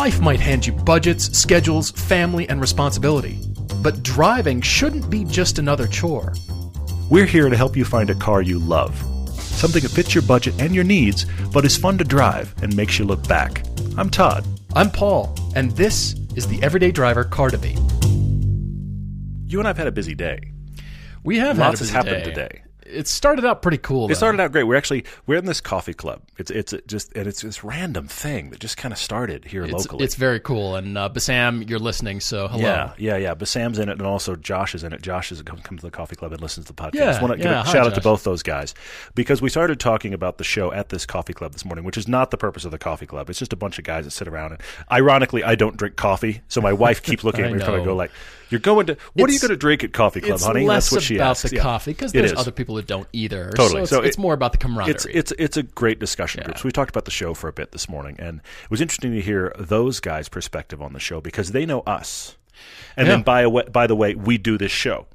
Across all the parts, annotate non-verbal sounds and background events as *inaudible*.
Life might hand you budgets, schedules, family, and responsibility. But driving shouldn't be just another chore. We're here to help you find a car you love. Something that fits your budget and your needs, but is fun to drive and makes you look back. I'm Todd. I'm Paul, and this is the Everyday Driver Car Debate. You and I've had a busy day. We have Lots has happened day. today. It started out pretty cool. It started out great. We're actually we're in this coffee club. It's it's just and it's this random thing that just kind of started here It's, locally. it's very cool. And uh, Bassam, you're listening, so hello. Yeah, yeah, yeah. Basam's in it, and also Josh is in it. Josh is comes to the coffee club and listens to the podcast. Yeah, Want to give a shout out to both those guys because we started talking about the show at this coffee club this morning, which is not the purpose of the coffee club. It's just a bunch of guys that sit around. And ironically, I don't drink coffee, so my wife keeps looking at *laughs* me trying to go like, "You're going to what are you going to drink at coffee club, It's honey?" That's what she about asks. the Yeah. coffee because It there's other people that don't either. Totally. So, So it's, it's more about the camaraderie. It's it's it's a great discussion group. So we talked about the show for a bit this morning, and it was interesting to hear those guys' perspective on the show because they know us. And Yeah. then by by the way, we do this show.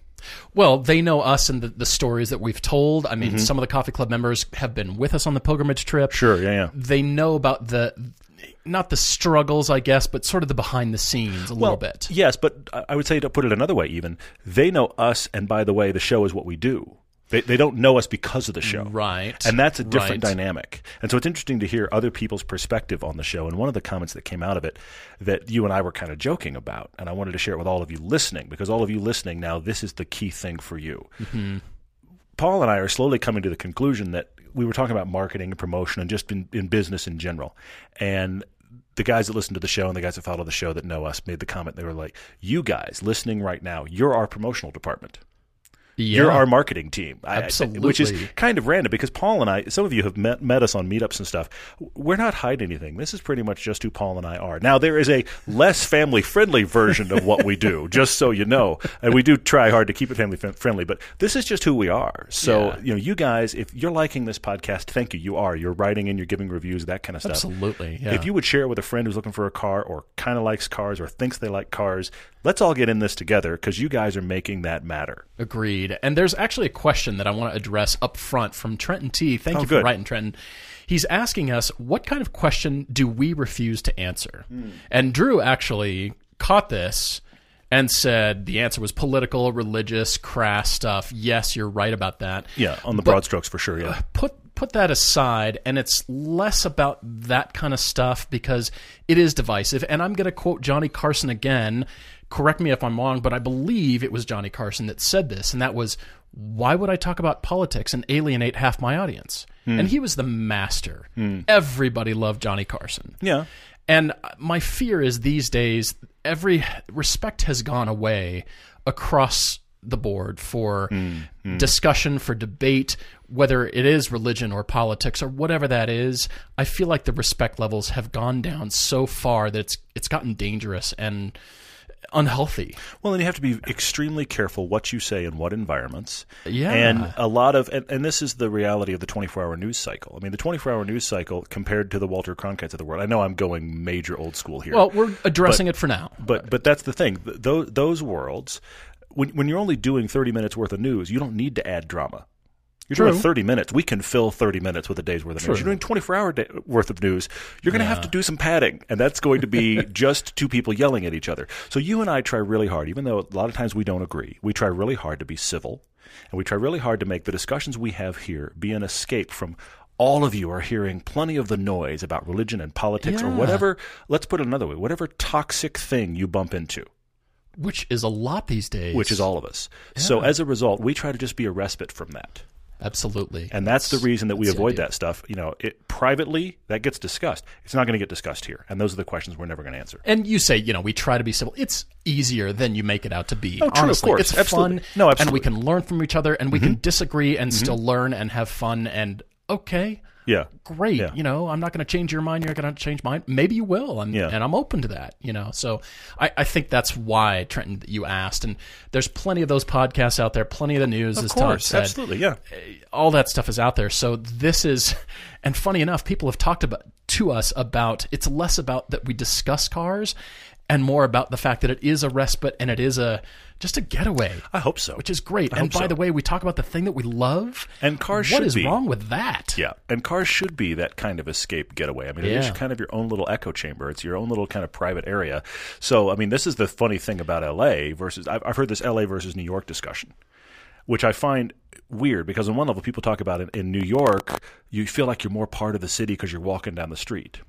Well, they know us and the, the stories that we've told. I mean, Mm-hmm. some of the coffee club members have been with us on the pilgrimage trip. Sure, yeah, yeah. They know about the not the struggles, I guess, but sort of the behind the scenes a little bit. Yes, but I would say to put it another way, even they know us, and by the way, the show is what we do. They, they don't know us because of the show, Right. And that's a different Right. dynamic. And so it's interesting to hear other people's perspective on the show. And one of the comments that came out of it that you and I were kind of joking about, and I wanted to share it with all of you listening because all of you listening now, this is the key thing for you. Mm-hmm. Paul and I are slowly coming to the conclusion that we were talking about marketing and promotion and just in, in business in general. And the guys that listen to the show and the guys that follow the show that know us made the comment. They were like, "You guys listening right now, you're our promotional department. Yeah. You're our marketing team." I- which is kind of random because Paul and I, some of you have met, met us on meetups and stuff. We're not hiding anything. This is pretty much just who Paul and I are. Now there is a less family friendly version of what we do, *laughs* just so you know, and we do try hard to keep it family friendly. But this is just who we are. So Yeah. you know, you guys, if you're liking this podcast, thank you. You are. You're writing and you're giving reviews, that kind of stuff. Absolutely. Yeah. If you would share it with a friend who's looking for a car or kind of likes cars or thinks they like cars, let's all get in this together because you guys are making that matter. Agreed. And there's actually a question that I want to address up front from Trenton T. Thank Oh, you good. for writing, Trenton. He's asking us, what kind of question do we refuse to answer? Hmm. And Drew actually caught this and said the answer was political, religious, crass stuff. Yes, you're right about that. Yeah, on the But- broad strokes for sure. Yeah. put put that aside and it's less about that kind of stuff because it is divisive and i'm going to quote johnny carson again correct me if i'm wrong but i believe it was johnny carson that said this and that was why would i talk about politics and alienate half my audience? Hmm. And he was the master. Hmm. Everybody loved johnny carson. Yeah. and my fear is these days, every respect has gone away across the board for hmm. discussion, for debate, whether it is religion or politics or whatever that is. I feel like the respect levels have gone down so far that it's it's gotten dangerous and unhealthy. Well, and you have to be extremely careful what you say in what environments. Yeah. And a lot of, and, and this is the reality of the 24 hour news cycle. I mean, the 24 hour news cycle compared to the Walter Cronkites of the world, I know I'm going major old school here. Well, we're addressing it for now. but, but that's the thing. Those, those worlds, when, when you're only doing 30 minutes worth of news, you don't need to add drama. You're doing 30 minutes. We can fill 30 minutes with a day's worth of news. You're doing 24 hour day, worth of news. You're going to have to do some padding, and that's going to be *laughs* just two people yelling at each other. So you and I try really hard, even though a lot of times we don't agree. We try really hard to be civil, and we try really hard to make the discussions we have here be an escape from. All of you are hearing plenty of the noise about religion and politics or whatever. Let's put it another way: whatever toxic thing you bump into, Which is a lot these days. which is all of us. So as a result, we try to just be a respite from that. Absolutely. And that's the reason that we avoid idea. that stuff. You know, it privately that gets discussed. It's not going to get discussed here, and those are the questions we're never going to answer. And you say, you know, we try to be civil. It's easier than you make it out to be. Oh, true, of course. It's Absolutely. fun. No, And absolutely. Mm-hmm. we can learn from each other and we can disagree and still learn and have fun and okay. Yeah, Great. Yeah. You know, I'm not going to change your mind. You're not going to change mine. Maybe you will. And, Yeah. and I'm open to that, you know. So I, I think that's why, Trenton, that you asked. And there's plenty of those podcasts out there, plenty of the news, of as Todd course, said absolutely, yeah. Eh, all that stuff is out there. So this is, and funny enough, people have talked about to us about it's less about that we discuss cars and more about the fact that it is a respite and it is a just a getaway. I hope so. Which is great. I and by so. the way, we talk about the thing that we love. And cars What is be. wrong with that? Yeah, and cars should be that kind of escape getaway. I mean, it is kind of your own little echo chamber. It's your own little kind of private area. So, I mean, this is the funny thing about LA versus I've, I've heard this LA versus New York discussion, which I find weird because on one level, people talk about it in New York, you feel like you're more part of the city because you're walking down the street.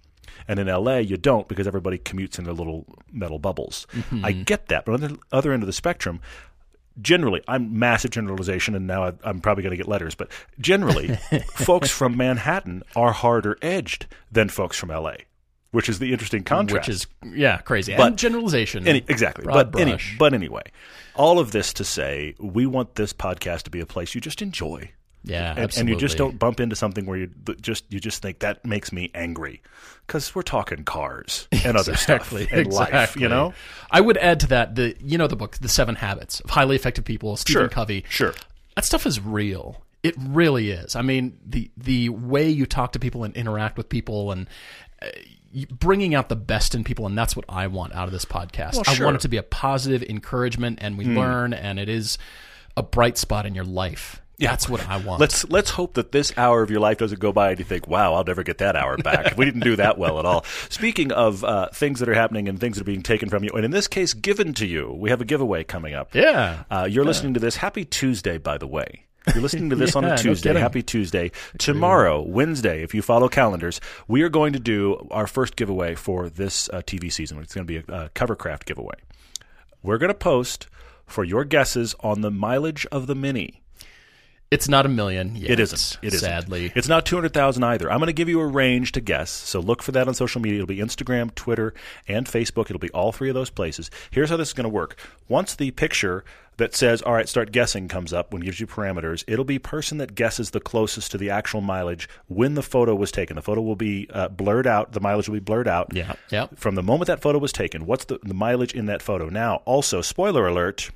And in LA, you don't because everybody commutes in their little metal bubbles. I mm-hmm. get that, but on the other end of the spectrum, generally, I'm massive generalization, and now I, I'm probably going to get letters, but generally, *laughs* folks from Manhattan are harder edged than folks from LA, which is the interesting contrast. Which is yeah, crazy. But- and generalization. Any, exactly. Broad but, any, but anyway, all of this to say, we want this podcast to be a place you just enjoy. Yeah, And, absolutely. and you just don't bump into something where you just you just think that makes me angry because we're talking cars *laughs* and other exactly, stuff and life, exactly. you know. I would add to that the you know the book, The Seven Habits of Highly Effective People, Stephen Sure, Covey. sure. That stuff is real. It really is. I mean, the the way you talk to people and interact with people and uh, bringing out the best in people, and that's what I want out of this podcast. Well, I sure. want it to be a positive encouragement, and we learn, and it is a bright spot in your life. That's what I want. Let's let's hope that this hour of your life doesn't go by and you think, "Wow, I'll never get that hour back." we didn't do that well at all. *laughs* Speaking of uh, things that are happening and things that are being taken from you, and in this case, given to you, we have a giveaway coming up. yeah. Uh, you're listening to this. Happy Tuesday, by the way. You're listening to *laughs* this on a Tuesday. kidding. Happy Tuesday. Tomorrow, Wednesday, if you follow calendars, we are going to do our first giveaway for this uh, TV season. It's going to be a, a Covercraft giveaway. We're going to post for your guesses on the mileage of the Mini. It's not a million. Yet, It isn't. It isn't. Sadly. It's not 200,000 either. I'm going to give you a range to guess. So look for that on social media. It'll be Instagram, Twitter, and Facebook. It'll be all three of those places. Here's how this is going to work. Once the picture that says, all right, start guessing comes up when it gives you parameters, it'll be person that guesses the closest to the actual mileage when the photo was taken. The photo will be uh, blurred out. The mileage will be blurred out. Yeah. Yeah. From the moment that photo was taken, what's the, the mileage in that photo? Now, also, spoiler alert.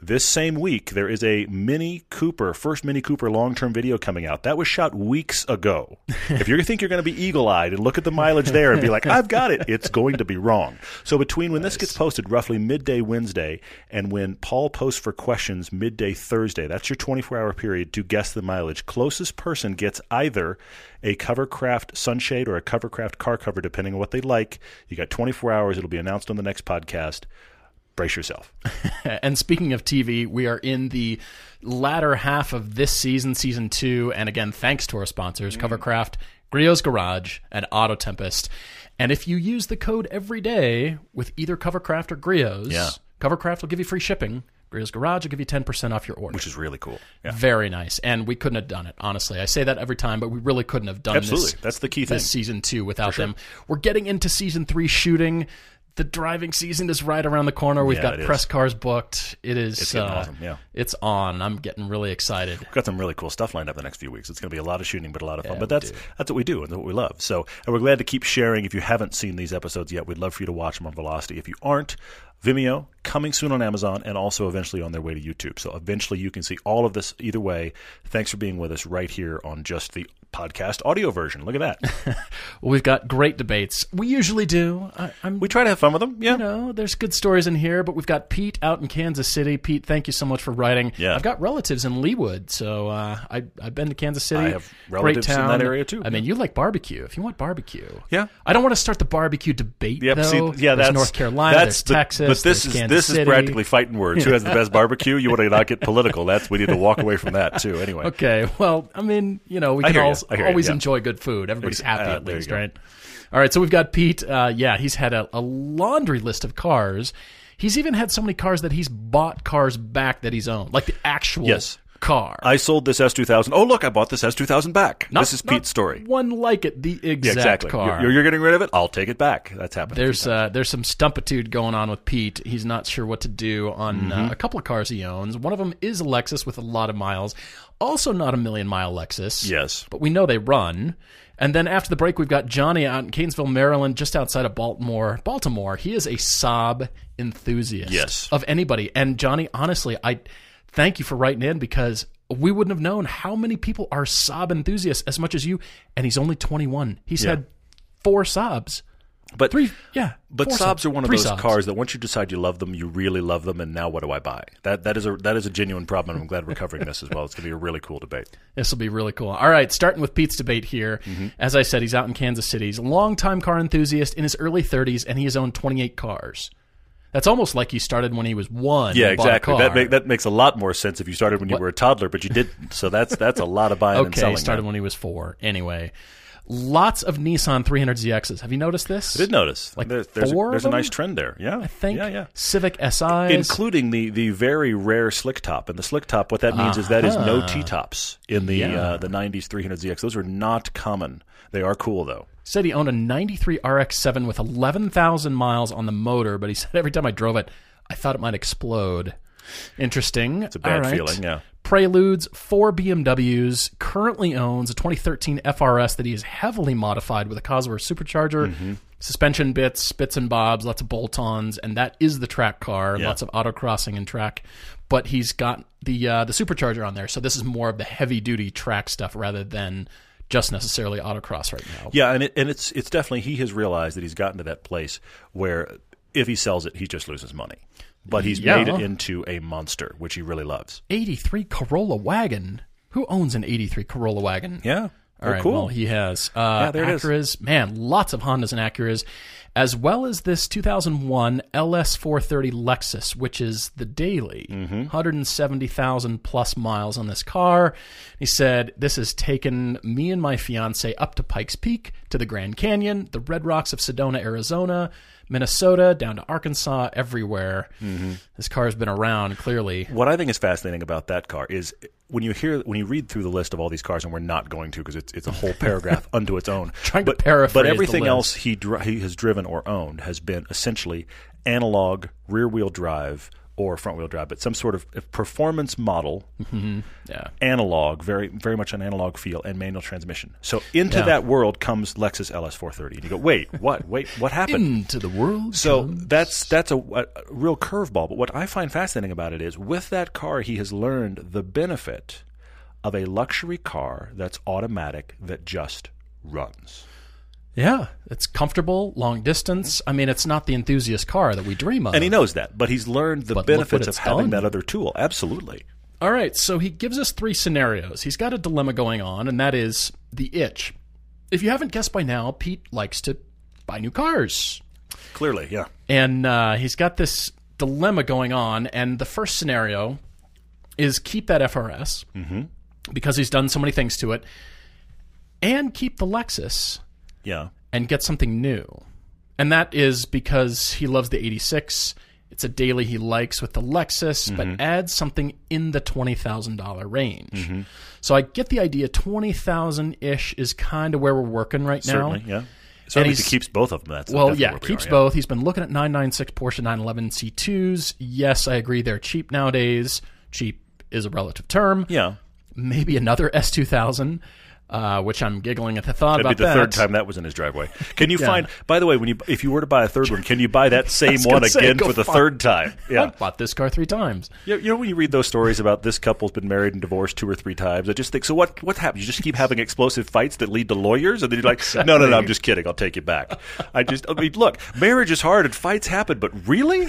This same week, there is a Mini Cooper, first Mini Cooper long term video coming out. That was shot weeks ago. *laughs* if you think you're going to be eagle eyed and look at the mileage there and be like, I've got it, it's going to be wrong. So, between when this gets posted, roughly midday Wednesday, and when Paul posts for questions midday Thursday, that's your 24 hour period to guess the mileage. Closest person gets either a Covercraft sunshade or a Covercraft car cover, depending on what they like. You got 24 hours. It'll be announced on the next podcast. Brace yourself. *laughs* And speaking of TV, we are in the latter half of this season, season two. And again, thanks to our sponsors, Mm. Covercraft, Griot's Garage, and Auto Tempest. And if you use the code every day with either Covercraft or Griot's, Yeah. Covercraft will give you free shipping. Griot's Garage will give you 10% off your order. which is really cool. Yeah. Very nice. And we couldn't have done it, honestly. I say that every time, but we really couldn't have done Absolutely. this. That's the key thing. This season two without them. We're getting into season three shooting. The driving season is right around the corner. We've Yeah, got it is. press cars booked. It is It's uh, awesome, yeah. It's on. I'm getting really excited. We've got some really cool stuff lined up the next few weeks. It's going to be a lot of shooting, but a lot of fun. Yeah, but that's do. that's what we do and what we love. So, and we're glad to keep sharing. If you haven't seen these episodes yet, we'd love for you to watch them on Velocity. If you aren't, Vimeo coming soon on Amazon and also eventually on their way to YouTube. So eventually you can see all of this either way. Thanks for being with us right here on just the podcast audio version. Look at that. Well, *laughs* we've got great debates. We usually do. I, I'm we try to have fun with them. Yeah. you know, there's good stories in here, but we've got Pete out in Kansas City. Pete, thank you so much for writing. Yeah. I've got relatives in Leawood, so uh, I, I've been to Kansas City. I have relatives in that area, too. I mean, you like barbecue. If you want barbecue, Yeah. I don't want to start the barbecue debate Yep. though. See, yeah, there's that's North Carolina. That's the- Texas. But this is Kansas this City. is practically fighting words. Who has the best barbecue? You want to not get political? That's we need to walk away from that too. Anyway. Okay, well, I mean, you know, we can hear you. al- I hear you, always yeah. enjoy good food. Everybody's happy uh, at least, right? All right, so we've got Pete. Uh, yeah, he's had a, a laundry list of cars. He's even had so many cars that he's bought cars back that he's owned, like the actual Yes. Car. I sold this S2000. Oh, look, I bought this S2000 back. Not- this is Pete's story. One like it, the Yeah, exact exactly. car. You're, you're getting rid of it. I'll take it back. That's happened. There's uh, there's some stumpitude going on with Pete. He's not sure what to do on Mm-hmm. uh, a couple of cars he owns. One of them is a Lexus with a lot of miles, also not a million mile Lexus. Yes. but we know they run. And then after the break, we've got Johnny out in Catonsville, Maryland, just outside of Baltimore. Baltimore. He is a Saab enthusiast. Yes. of anybody. And Johnny, honestly, I thank you for writing in because we wouldn't have known how many people are Saab enthusiasts as much as you. And he's only 21. He's Yeah. had four Saabs. But Three, yeah. But Saabs are one of those cars that once you decide you love them, you really love them, and now what do I buy? That that is a that is a genuine problem. and I'm glad we're covering this as well. It's going to be a really cool debate. *laughs* This will be really cool. All right, starting with Pete's debate here. Mm-hmm. As I said, he's out in Kansas City. He's a longtime car enthusiast in his early 30s, and he has owned 28 cars. That's almost like he started when he was one. Yeah, and exactly. That make, that makes a lot more sense if you started when you were a toddler, but you didn't. So that's that's a lot of buying and okay, selling. started man. when he was four. Anyway, lots of Nissan 300ZXs. Have you noticed this? I did notice. Like There- there's four a, there's a nice trend there. Yeah, I think Yeah, yeah. Civic SIs. Including the the very rare slick top, and the slick top. What that means is that is no Ah. T tops in the Yeah. uh, the '90s 300ZX. Those are not common. They are cool though. Said he owned a 93 RX-7 with 11,000 miles on the motor, but he said every time I drove it, I thought it might explode. Interesting. It's a bad feeling, yeah. Preludes, four BMWs, currently owns a 2013 FRS that he has heavily modified with a Cosworth supercharger, Mm-hmm. suspension bits, bits and bobs, lots of bolt-ons, and that is the track car. Yeah. Lots of autocrossing and track, but he's got the uh, the supercharger on there, so this is more of the heavy-duty track stuff rather than just necessarily autocross right now. Yeah, and it, and it's it's definitely he has realized that he's gotten to that place where if he sells it, he just loses money. But he's Yeah. made it into a monster, which he really loves. 83 Corolla wagon. Who owns an 83 Corolla wagon? Yeah, All right, cool. well, he has. Uh, Yeah, there it is. Acuras, man, lots of Hondas and Acuras, as well as this 2001 LS430 Lexus, which is the daily. Mm-hmm. 170,000 plus miles on this car. He said, This has taken me and my fiance up to Pikes Peak, to the Grand Canyon, the Red Rocks of Sedona, Arizona, Minnesota, down to Arkansas, everywhere. Mm-hmm. This car has been around, clearly. What I think is fascinating about that car is when you hear when you read through the list of all these cars, and we're not going to because it's it's a whole *laughs* paragraph unto its own. *laughs* Trying to but, paraphrase but everything else he dri- he has driven or owned has been essentially analog rear wheel drive or front wheel drive, but some sort of performance model mm-hmm. Yeah. analog, very very much an analog feel, and manual transmission. So into Yeah. that world comes Lexus LS430, and you go, wait, what? Wait, what happened? Into the world. So comes- that's that's a, a real curveball. But what I find fascinating about it is, with that car, he has learned the benefit of a luxury car that's automatic that just runs. Yeah, it's comfortable, long distance. I mean, it's not the enthusiast car that we dream of. And he knows that, but he's learned the But benefits of having done. that other tool. Absolutely. All right, so he gives us three scenarios. He's got a dilemma going on, and that is the itch. If you haven't guessed by now, Pete likes to buy new cars. Clearly, yeah. And uh, he's got this dilemma going on. And the first scenario is keep that FRS because he's done so many things to it, and keep the Lexus Yeah. and get something new. And that is because he loves the 86. It's a daily he likes with the Lexus, Mm-hmm. but adds something in the $20,000 range. So I get the idea 20,000 ish is kind of where we're working right Certainly, now. yeah. Certainly, if he keeps both of them. That's Well, yeah, we keeps are, yeah. both. He's been looking at 996 Porsche 911 C2s. Yes, I agree they're cheap nowadays. Cheap is a relative term. Yeah, Maybe another S2000, uh, which I'm giggling at the thought that'd about be the that. third time that was in his driveway. Can you *laughs* Yeah. find? By the way, when you if you were to buy a third one, can you buy that *laughs* same one say, again for the find- third time? *laughs* Yeah. I bought this car three times. You you know when you read those stories about this couple's been married and divorced two or three times, I just think, so what? What happened? You just keep having explosive fights that lead to lawyers, and then you're like, no, no, no, I'm just kidding. I'll take you back. I just, I mean, look, marriage is hard and fights happen, but really?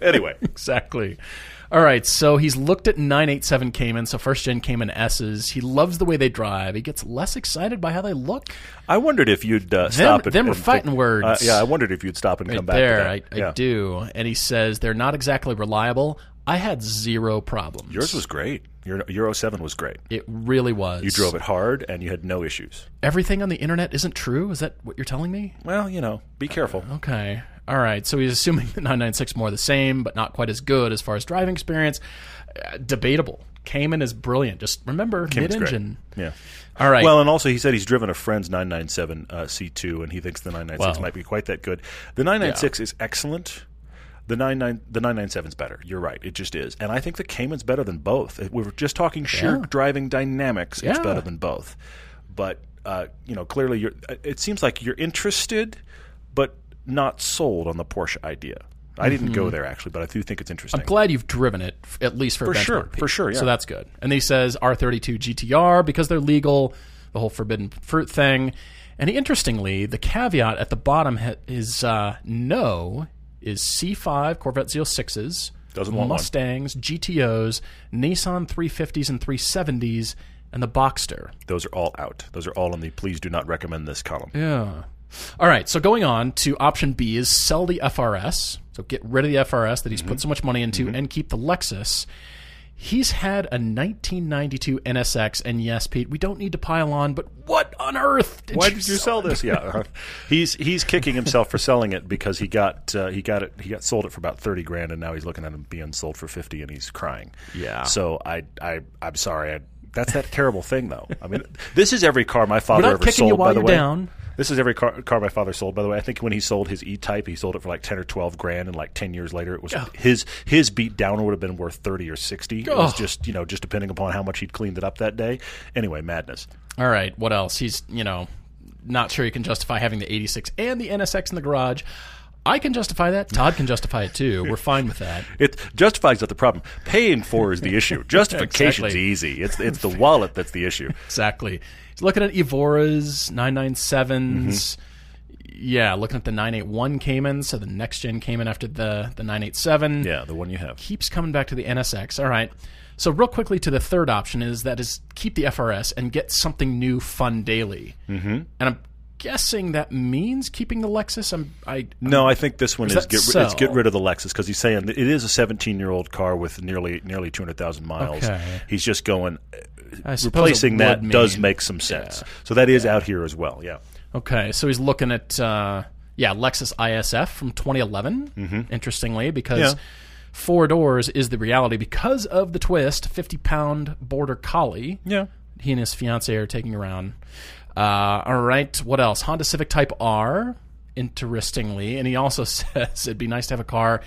Anyway, Exactly. All right, so he's looked at 987 Cayman, so first gen Cayman S's. He loves the way they drive. He gets less excited by how they look. I wondered if you'd uh, stop. and- them were and think- fighting words. Uh, yeah, I wondered if you'd stop and come back there, to that. I, I do. And he says they're not exactly reliable. I had zero problems. Yours was great. Your Euro Seven was great. It really was. You drove it hard, and you had no issues. Everything on the internet isn't true. Is that what you're telling me? Well, you know, be careful. Okay. All right. So he's assuming *laughs* the 996 more the same, but not quite as good as far as driving experience. Uh, debatable. Cayman is brilliant. Just remember Cayman's mid-engine. Yeah. All right. Well, and also he said he's driven a friend's 997 uh, C2, and he thinks the 996 Well. might be quite that good. The 996 is excellent. The 99 the 997 is better. You're right. It just is. And I think the Cayman's better than both. If We were just talking sheer Yeah. driving dynamics. It's Yeah. better than both. But uh, you know, clearly you're it seems like you're interested but not sold on the Porsche idea. I didn't go there actually, but I do think it's interesting. Mm-hmm. I'm glad you've driven it at least for, For sure, for sure, yeah. So that's good. And he says R32 GTR because they're legal, the whole forbidden fruit thing. And interestingly, the caveat at the bottom is uh, no is C5 Corvette Z06s, Doesn't want one. Mustangs, GTOs, Nissan 350s and 370s, and the Boxster. Those are all out. Those are all in the please do not recommend this column. Yeah. All right. So going on to option B is sell the FRS. So get rid of the FRS that he's put so much money into and keep the Lexus. He's had a 1992 NSX, and yes, Pete, we don't need to pile on, but what on earth did Why you did you sell this? Yeah, uh-huh. he's he's kicking himself for selling it because he got uh, he got it he got sold it for about thirty grand, and now he's looking at him being sold for fifty, and he's crying. Yeah. So I I I'm sorry. I, that's that terrible thing, though. I mean, *laughs* this is every car my father ever sold. by the way, down. this is every car, car my father sold. By the way, I think when he sold his E-Type, he sold it for like ten or twelve grand, and like ten years later, it was his his beat down would have been worth thirty or sixty. It was just you know just depending upon how much he'd cleaned it up that day. Anyway, madness. All right, what else? He's, you know, not sure he can justify having the 86 and the NSX in the garage. I can justify that. Todd can justify it too. We're fine with that. *laughs* It justifies not the problem. Paying for is the issue. *laughs* Justification's Exactly. easy. It's it's the *laughs* wallet that's the issue. Exactly. He's looking at Evoras, 997s. Yeah, looking at the 981 Cayman. So the next gen Cayman after the, the 987. Yeah, the one you have. Keeps coming back to the NSX. All right. So real quickly to the third option is that is keep the FRS and get something new, fun daily. Mm-hmm. And I'm guessing that means keeping the Lexus. I'm I No, I think this one is, that get, so? it's get rid of the Lexus because he's saying it is a 17 year old car with nearly nearly 200,000 miles. Okay. He's just going. Replacing that would does make some sense. So that is out here as well. Yeah. Okay, so he's looking at uh, yeah Lexus ISF from 2011. Interestingly, because Yeah. four doors is the reality because of the twist. 50 pound border collie. Yeah. He and his fiance are taking around. Uh, all right, what else? Honda Civic Type R. Interestingly, and he also *laughs* says it'd be nice to have a car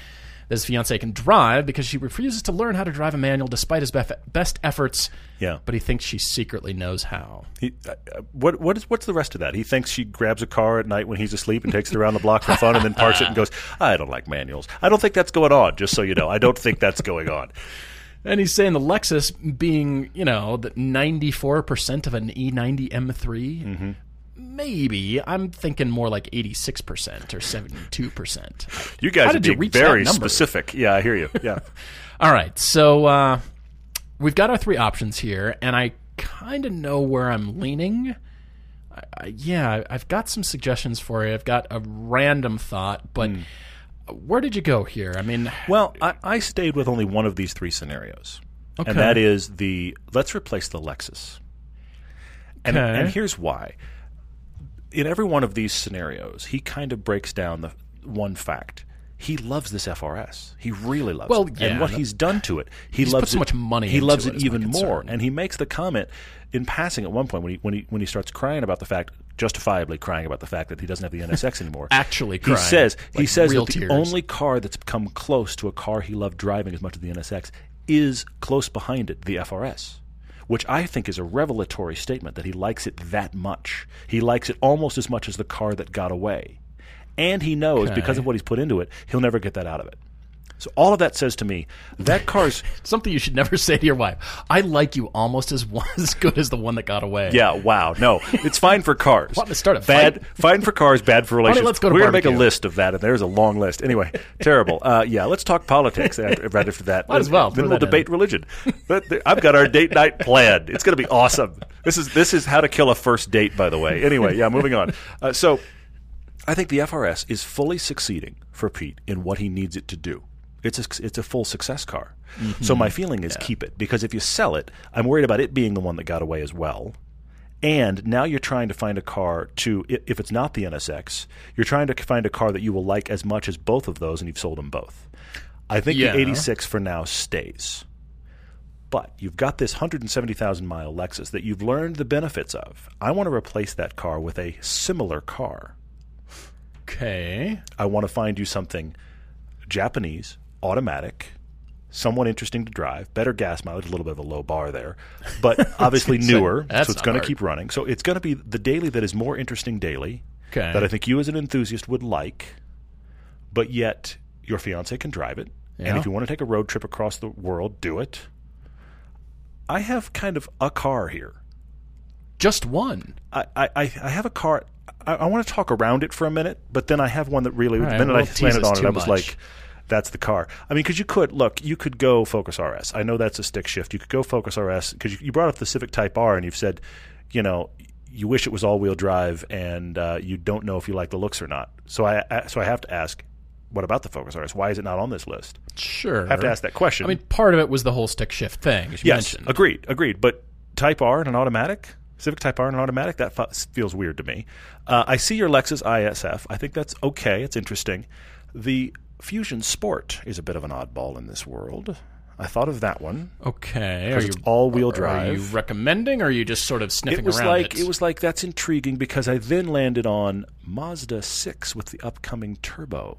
that his fiance can drive because she refuses to learn how to drive a manual despite his bef- best efforts. Yeah. but he thinks she secretly knows how. He, uh, uh, what what is what's the rest of that? He thinks she grabs a car at night when he's asleep and takes it around the block for fun, and then parks it and goes. I don't like manuals. I don't think that's going on. Just so you know, I don't think that's going on. And he's saying the Lexus being, you know, the 94% of an E E90 M3. Maybe. I'm thinking more like 86% or 72%. You guys How did you reach very specific. Yeah, I hear you. Yeah. *laughs* All right. So uh, we've got our three options here, and I kind of know where I'm leaning. I, I, yeah, I've got some suggestions for you. I've got a random thought, but where did you go here? I mean, Well, I, I stayed with only one of these three scenarios, Okay. and that is the let's replace the Lexus. And, Okay. and here's why. In every one of these scenarios, he kind of breaks down the one fact. He loves this FRS. He really loves Well, it. yeah, and what he's done to it, he He's loves put so it- much money He loves it, it even more. And he makes the comment in passing at one point when he when he when he starts crying about the fact, justifiably crying about the fact that he doesn't have the NSX *laughs* anymore. Actually he crying, says he says that the tears. only car that's come close to a car he loved driving as much as the NSX is close behind it, the FRS. Which I think is a revelatory statement that he likes it that much. He likes it almost as much as the car that got away. And he knows because of what he's put into it, he'll never get that out of it. So all of that says to me, that car's *laughs* something you should never *laughs* say to your wife. I like you almost as *laughs* as good as the one that got away. Yeah, wow. No, it's fine for cars. Want to start a bad, fight? fine for cars, bad for relationships. let's go to We're gonna make a list of that, and there's a long list. Anyway, terrible. Uh, yeah, let's talk politics after, right after that. Might as well. Then we'll that in. debate religion. But I've got our date night planned. It's going to be awesome. This is this is how to kill a first date, by the way. Anyway, yeah, moving on. Uh, so, I think the FRS is fully succeeding for Pete in what he needs it to do. It's a, it's a full success car. So mm-hmm. my feeling is keep it because if you sell it, I'm worried about it being the one that got away as well. And now you're trying to find a car to, if it's not the NSX, you're trying to find a car that you will like as much as both of those, and you've sold them both. I think Yeah. the 86 for now stays. But you've got this 170,000 mile Lexus that you've learned the benefits of. I want to replace that car with a similar car. Okay. I want to find you something Japanese, automatic, somewhat interesting to drive, better gas mileage, a little bit of a low bar there, but *laughs* obviously newer, so it's going to keep running. So it's going to be the daily that is more interesting daily Okay. that I think you as an enthusiast would like, but yet your fiance can drive it. And if you want to take a road trip across the world, do it. I have kind of a car here. Just one. I, I, I have a car. I, I want to talk around it for a minute, but then I have one that really, right, the minute I landed on it, I was much. like, that's the car. I mean, because you could, look, you could go Focus RS. I know that's a stick shift. You could go Focus RS because you, you brought up the Civic Type R and you've said, you know, you wish it was all wheel drive and uh, you don't know if you like the looks or not. So I, so I have to ask, what about the Focus RS? Why is it not on this list? Sure. I have to ask that question. I mean, part of it was the whole stick shift thing, as you yes, mentioned. agreed, agreed. But Type R and an automatic, Civic Type R and an automatic, that f- feels weird to me. Uh, I see your Lexus ISF. I think that's okay. It's interesting. The Fusion Sport is a bit of an oddball in this world. I thought of that one. Okay. Are Because you all-wheel drive? Are you recommending, or are you just sort of sniffing It was around like it? it was like that's intriguing because I then landed on Mazda 6 with the upcoming turbo.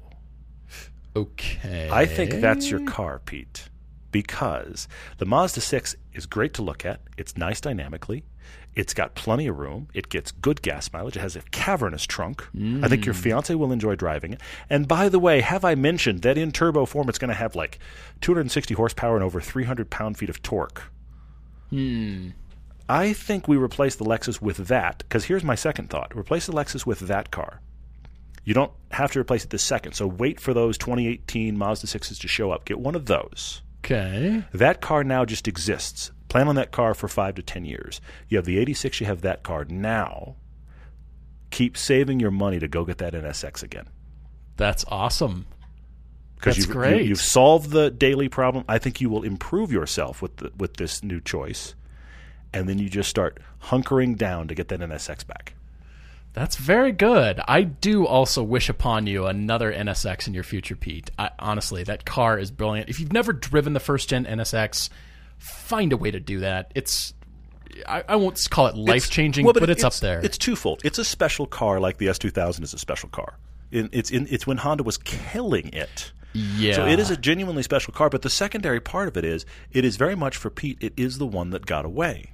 okay. I think that's your car, Pete, because the Mazda 6 is great to look at. It's nice dynamically. It's got plenty of room. It gets good gas mileage. It has a cavernous trunk. I think your fiance will enjoy driving it. And by the way, have I mentioned that in turbo form it's going to have like 260 horsepower and over 300 pound feet of torque? Hmm. I think we replace the Lexus with that because here's my second thought: replace the Lexus with that car. You don't have to replace it this second. So wait for those 2018 Mazda 6s to show up. Get one of those. Okay. That car now just exists. Plan on that car for five to 10 years. You have the 86, you have that car now. Keep saving your money to go get that NSX again. That's awesome. Because That's you've, great. You, have solved the daily problem. I think you will improve yourself with the, with this new choice, and then you just start hunkering down to get that NSX back. That's very good. I do also wish upon you another NSX in your future, Pete. I, honestly, that car is brilliant. If you've never driven the first gen NSX, find a way to do that. It's I, I won't call it life changing, Well, but, it's, up there. It's twofold. It's a special car, like the S2000 is a special car. In, it's in, it's when Honda was killing it. yeah. So it is a genuinely special car. But the secondary part of it is, it is very much for Pete. It is the one that got away,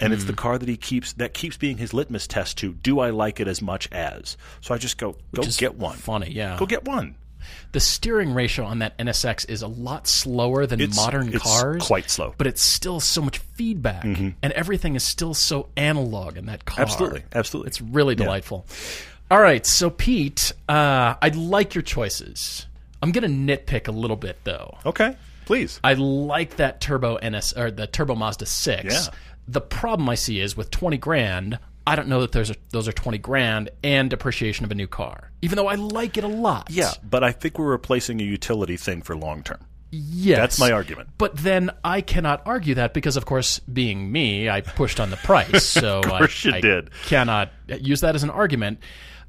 and it's the Mm-hmm. car that he keeps that keeps being his litmus test to do I like it as much as. So I just go go Which get one. Funny, yeah. Go get one. The steering ratio on that NSX is a lot slower than It's- modern it's cars. quite slow. But it's still so much feedback, and everything is still so analog in that car. Absolutely, absolutely. It's really delightful. All right, so Pete, uh, I like your choices. I'm gonna nitpick a little bit though. okay. Please. I like that turbo NS or the turbo Mazda six. Yeah. The problem I see is with twenty grand. I don't know that there's a, those are twenty grand and depreciation of a new car. Even though I like it a lot. Yeah, but I think we're replacing a utility thing for long term. Yes. That's my argument. But then I cannot argue that because, of course, being me, I pushed on the price. *laughs* So of course I, you I did. cannot use that as an argument.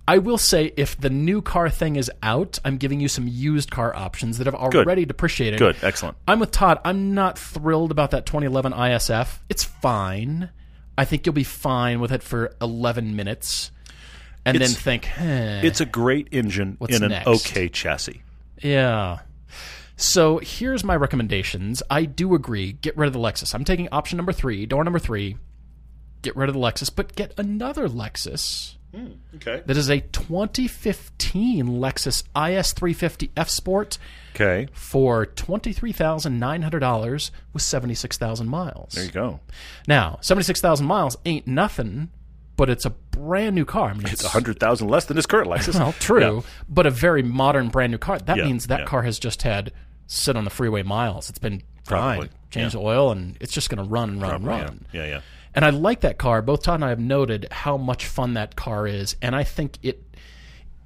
I will say if the new car thing is out, I'm giving you some used car options that have already depreciated. Good, excellent. I'm with Todd. I'm not thrilled about that 2011 ISF. It's fine. I think you'll be fine with it for 11 minutes. And then think, eh. It's a great engine in an next? okay chassis. Yeah. So here's my recommendations. I do agree. Get rid of the Lexus. I'm taking option number three, door number three. Get rid of the Lexus, but get another Lexus Hmm. Okay. that is a 2015 Lexus IS350 F Sport Okay. for $23,900 with 76,000 miles. There you go. Now, 76,000 miles ain't nothing, but it's a brand new car. I mean, It's a hundred thousand less than his current Lexus. *laughs* well, true, Yeah. but a very modern, brand new car. That Yeah, means that yeah. car has just had sit on the freeway miles. It's been Probably, fine, change the oil, and it's just going to run and run and Yeah. run. Yeah, yeah. And I like that car. Both Todd and I have noted how much fun that car is, and I think it,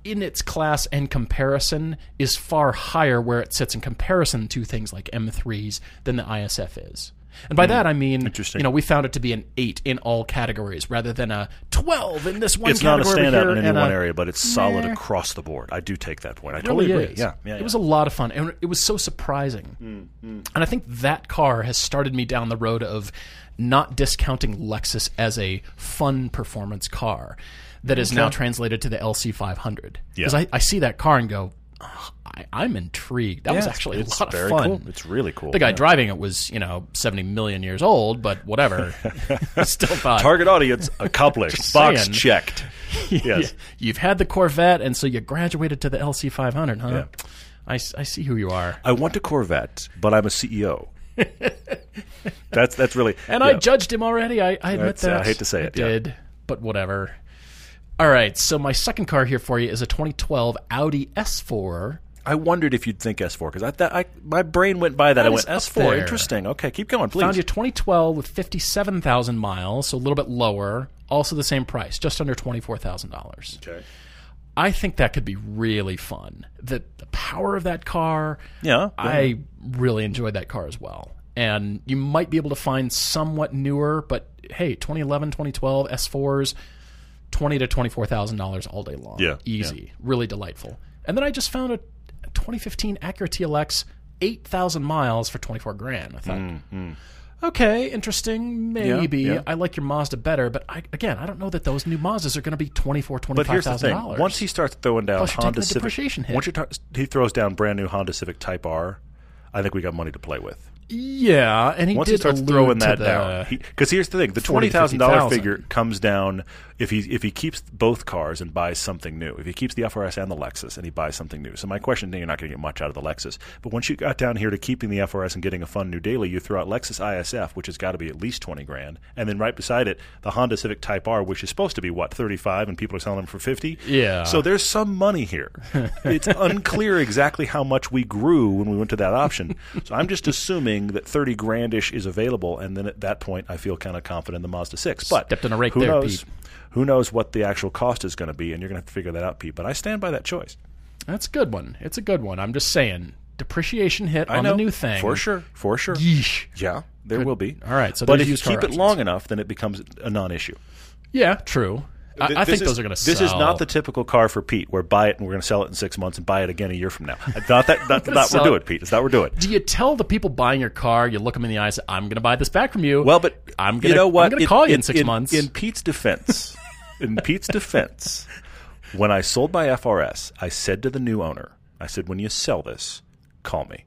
in its class and comparison, is far higher where it sits in comparison to things like M3s than the ISF is. And by that I mean. Interesting. you know, we found it to be an eight in all categories rather than a twelve in this one It's not a category standout in any one a- area, but it's solid Meh. across the board. I do take that point. I It totally really agree. is. Yeah, yeah, It yeah. was a lot of fun, and it was so surprising. Mm, And I think that car has started me down the road of not discounting Lexus as a fun performance car that is now translated to the LC 500. Because Yeah. I, I see that car and go, "Ugh, I, I'm intrigued. That was Yeah, actually a lot of fun. cool. It's really cool. The guy Yeah. driving it was, you know, 70 million years old, but whatever. *laughs* *laughs* Still thought. Target audience accomplished. Box saying. checked. *laughs* Yes. You've had the Corvette, and so you graduated to the LC 500, huh? I, I see who you are. I want a Corvette, but I'm a CEO. *laughs* that's that's really And I judged him already. I, I admit That's- uh, that. I hate to say it, yeah. did, but whatever. All right, so my second car here for you is a 2012 Audi S4. I wondered if you'd think S4 because I, that, I my brain went by that. I That went S4. there. Interesting. Okay, keep going, please. Found you 2012 with 57,000 miles, so a little bit lower. Also the same price, just under $24,000. Okay. I think that could be really fun. The, the power of that car, Yeah. I really enjoyed that car as well. And you might be able to find somewhat newer, but hey, 2011, 2012 S4s, twenty to twenty four thousand dollars all day long. Yeah, easy, really delightful. And then I just found a 2015 Acura TLX, eight thousand miles for twenty four grand. I thought, mm, mm. okay, interesting, maybe. yeah. I like your Mazda better, but I, again, I don't know that those new Mazdas are going to be twenty four, twenty But five thing: dollars. once he starts throwing down Plus Honda Civic, depreciation hit. once tar- he throws down brand new Honda Civic Type R, I think we got money to play with. Yeah, and he Once did he starts throwing that down, because here's the thing: the twenty thousand dollar figure comes down if he if he keeps both cars and buys something new. If he keeps the FRS and the Lexus and he buys something new. So my question: then You're not going to get much out of the Lexus, but once you got down here to keeping the FRS and getting a fun new daily, you throw out Lexus ISF, which has got to be at least twenty grand, and then right beside it, the Honda Civic Type R, which is supposed to be what thirty five, and people are selling them for fifty. Yeah. So there's some money here. *laughs* it's unclear exactly how much we grew when we went to that option. So I'm just assuming that 30 grandish is available, and then at that point, I feel kind of confident in the Mazda 6. But Stepped on a rake there, knows? Pete. Who knows what the actual cost is going to be, and you're going to have to figure that out, Pete. But I stand by that choice. That's a good one. It's a good one. I'm just saying, depreciation hit I on know the new thing for sure, for sure. Yeesh. Yeah, there will be. All right, so but if you keep it long enough, then it becomes a non-issue. Yeah, true. I, Th- I think is- those are going to sell. This is not the typical car for Pete. Where buy it and we're going to sell it in six months and buy it again a year from now. Not that. Not, not we're doing, it. Pete. It's not what we're doing. Do you tell the people buying your car? You look them in the eyes. I'm going to buy this back from you. Well, but I'm gonna. you know what? I'm going to call you in, six months. In Pete's defense, in Pete's defense, when I sold my FRS, I said to the new owner, I said, "When you sell this, call me."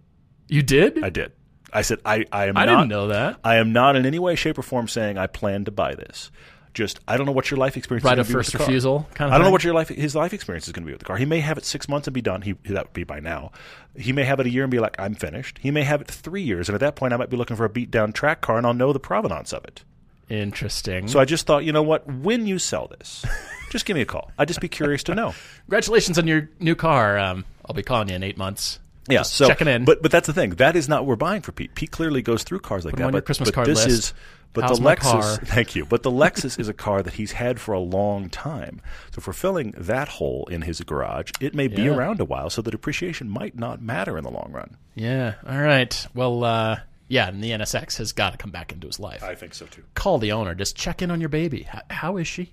you did? I did. I said, "I, I am I not, didn't know that. I am not in any way, shape, or form saying I plan to buy this. Just I don't know what your life experience Right is of gonna be with first refusal kind of I don't know what your life his life experience is going to be with the car. He may have it six months and be done. He that would be by now. He may have it a year and be like, I'm finished. He may have it three years, and at that point, I might be looking for a beat down track car, and I'll know the provenance of it. Interesting. So I just thought, you know what? When you sell this, *laughs* just give me a call. I'd just be curious to know. Congratulations on your new car. Um, I'll be calling you in eight months. Yeah, Just so checking in. But but that's the thing. That is not what we're buying for Pete. Pete clearly goes through cars like Put that. on but, your Christmas but card this list. is but How's the Lexus. car? *laughs* Thank you. But the Lexus is a car that he's had for a long time. So for filling that hole in his garage, it may be Yeah. around a while. So the depreciation might not matter in the long run. yeah. All right. Well, uh, yeah, and the NSX has got to come back into his life. I think so too. Call the owner. Just check in on your baby. How, how is she?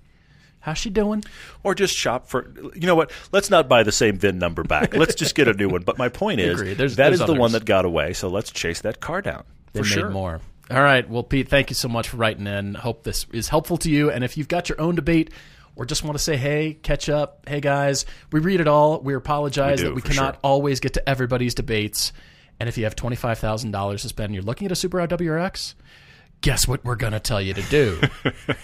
How's she doing? Or just shop for. You know what? Let's not buy the same VIN number back. Let's just get a new one. But my point *laughs* is. There's- that there's is the one that got away. So let's chase that car down They for made sure. more. All right. Well, Pete, thank you so much for writing in. Hope this is helpful to you. And if you've got your own debate or just want to say, hey, catch up, hey, guys, we read it all. We apologize We do, that we cannot sure. always get to everybody's debates. And if you have $25,000 to spend you're looking at a Subaru WRX, guess what we're going to tell you to do?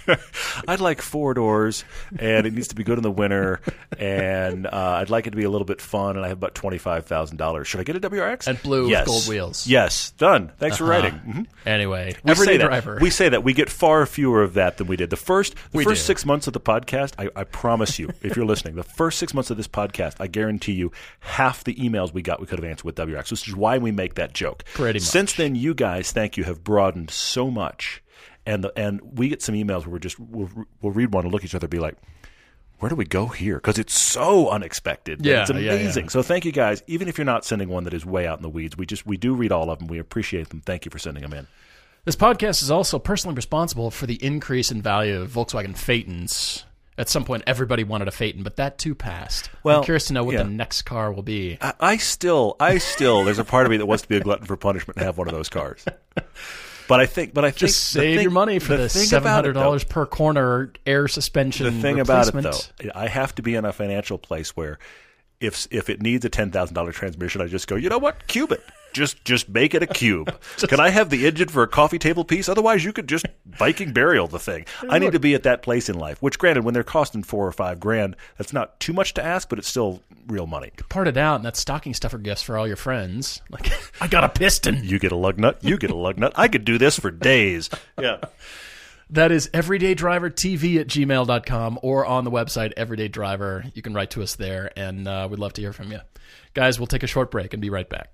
*laughs* I'd like four doors, and it needs to be good in the winter, and uh, I'd like it to be a little bit fun, and I have about twenty five thousand dollars. Should I get a WRX? And blue with yes. gold wheels. Yes, done. Thanks for writing. Mhm. anyway, We say that. driver. We say that we get far fewer of that than we did the first. The We first do. six months of the podcast, I, I promise you, if you're listening, the first six months of this podcast, I guarantee you, half the emails we got we could have answered with WRX, which is why we make that joke. Pretty much. Since then, you guys, thank you, have broadened so much, and the, and we get some emails where we're just we'll, we'll read one and look at each other, and be like. Where do we go here? Because it's so unexpected. Yeah, it's yeah, yeah. amazing. So thank you guys. Even if you're not sending one that is way out in the weeds, we just we do read all of them. We appreciate them. Thank you for sending them in. This podcast is also personally responsible for the increase in value of Volkswagen Phaetons. At some point, everybody wanted a Phaeton, but that too passed. Well, I'm curious to know what yeah. the next car will be. I, I still, I still, there's a part of me that wants to be a glutton for punishment and have one of those cars. *laughs* But I think, but I think Just save thing- your money for the, seven hundred dollars per corner air suspension. The thing about it, though, I have to be in a financial place where, if if it needs a ten thousand dollar transmission, I just go, you know what, cube it. Just just make it a cube. *laughs* Can I have the engine for a coffee table piece? Otherwise, you could just Viking burial the thing. I need to be at that place in life. Which, granted, when they're costing four or five grand, that's not too much to ask, but it's still real money. part it out, and that's stocking stuffer gifts for all your friends. Like, *laughs* I got a piston. You get a lug nut. You get a lug nut. I could do this for days. Yeah. That is everydaydrivertv at gmail.com or on the website Everyday Driver. You can write to us there, and uh, we'd love to hear from you. Guys, we'll take a short break and be right back.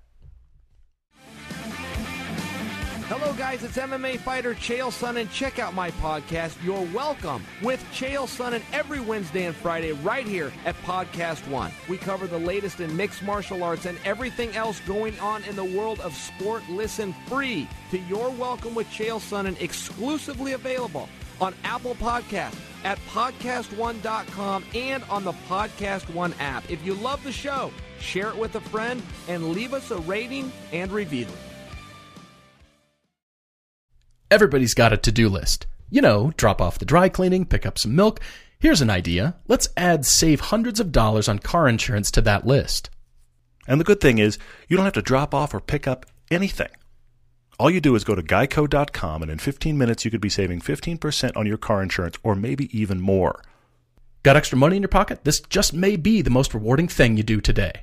Hello, guys. It's MMA fighter Chael Sonnen. Check out my podcast, You're Welcome, with Chael Sonnen every Wednesday and Friday right here at Podcast One. We cover the latest in mixed martial arts and everything else going on in the world of sport. Listen free to You're Welcome with Chael Sonnen, exclusively available on Apple Podcast, at podcastone.com, and on the Podcast One app. If you love the show, share it with a friend and leave us a rating and review. Everybody's got a to do list. You know, drop off the dry cleaning, pick up some milk. Here's an idea. Let's add save hundreds of dollars on car insurance to that list. And the good thing is, you don't have to drop off or pick up anything. All you do is go to geico.com, and in 15 minutes, you could be saving 15% on your car insurance or maybe even more. Got extra money in your pocket? This just may be the most rewarding thing you do today.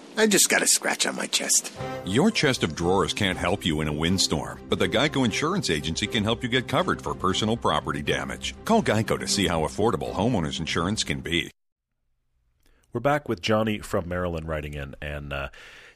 I just got a scratch on my chest. Your chest of drawers can't help you in a windstorm, but the Geico Insurance Agency can help you get covered for personal property damage. Call Geico to see how affordable homeowners insurance can be. We're back with Johnny from Maryland writing in, and uh,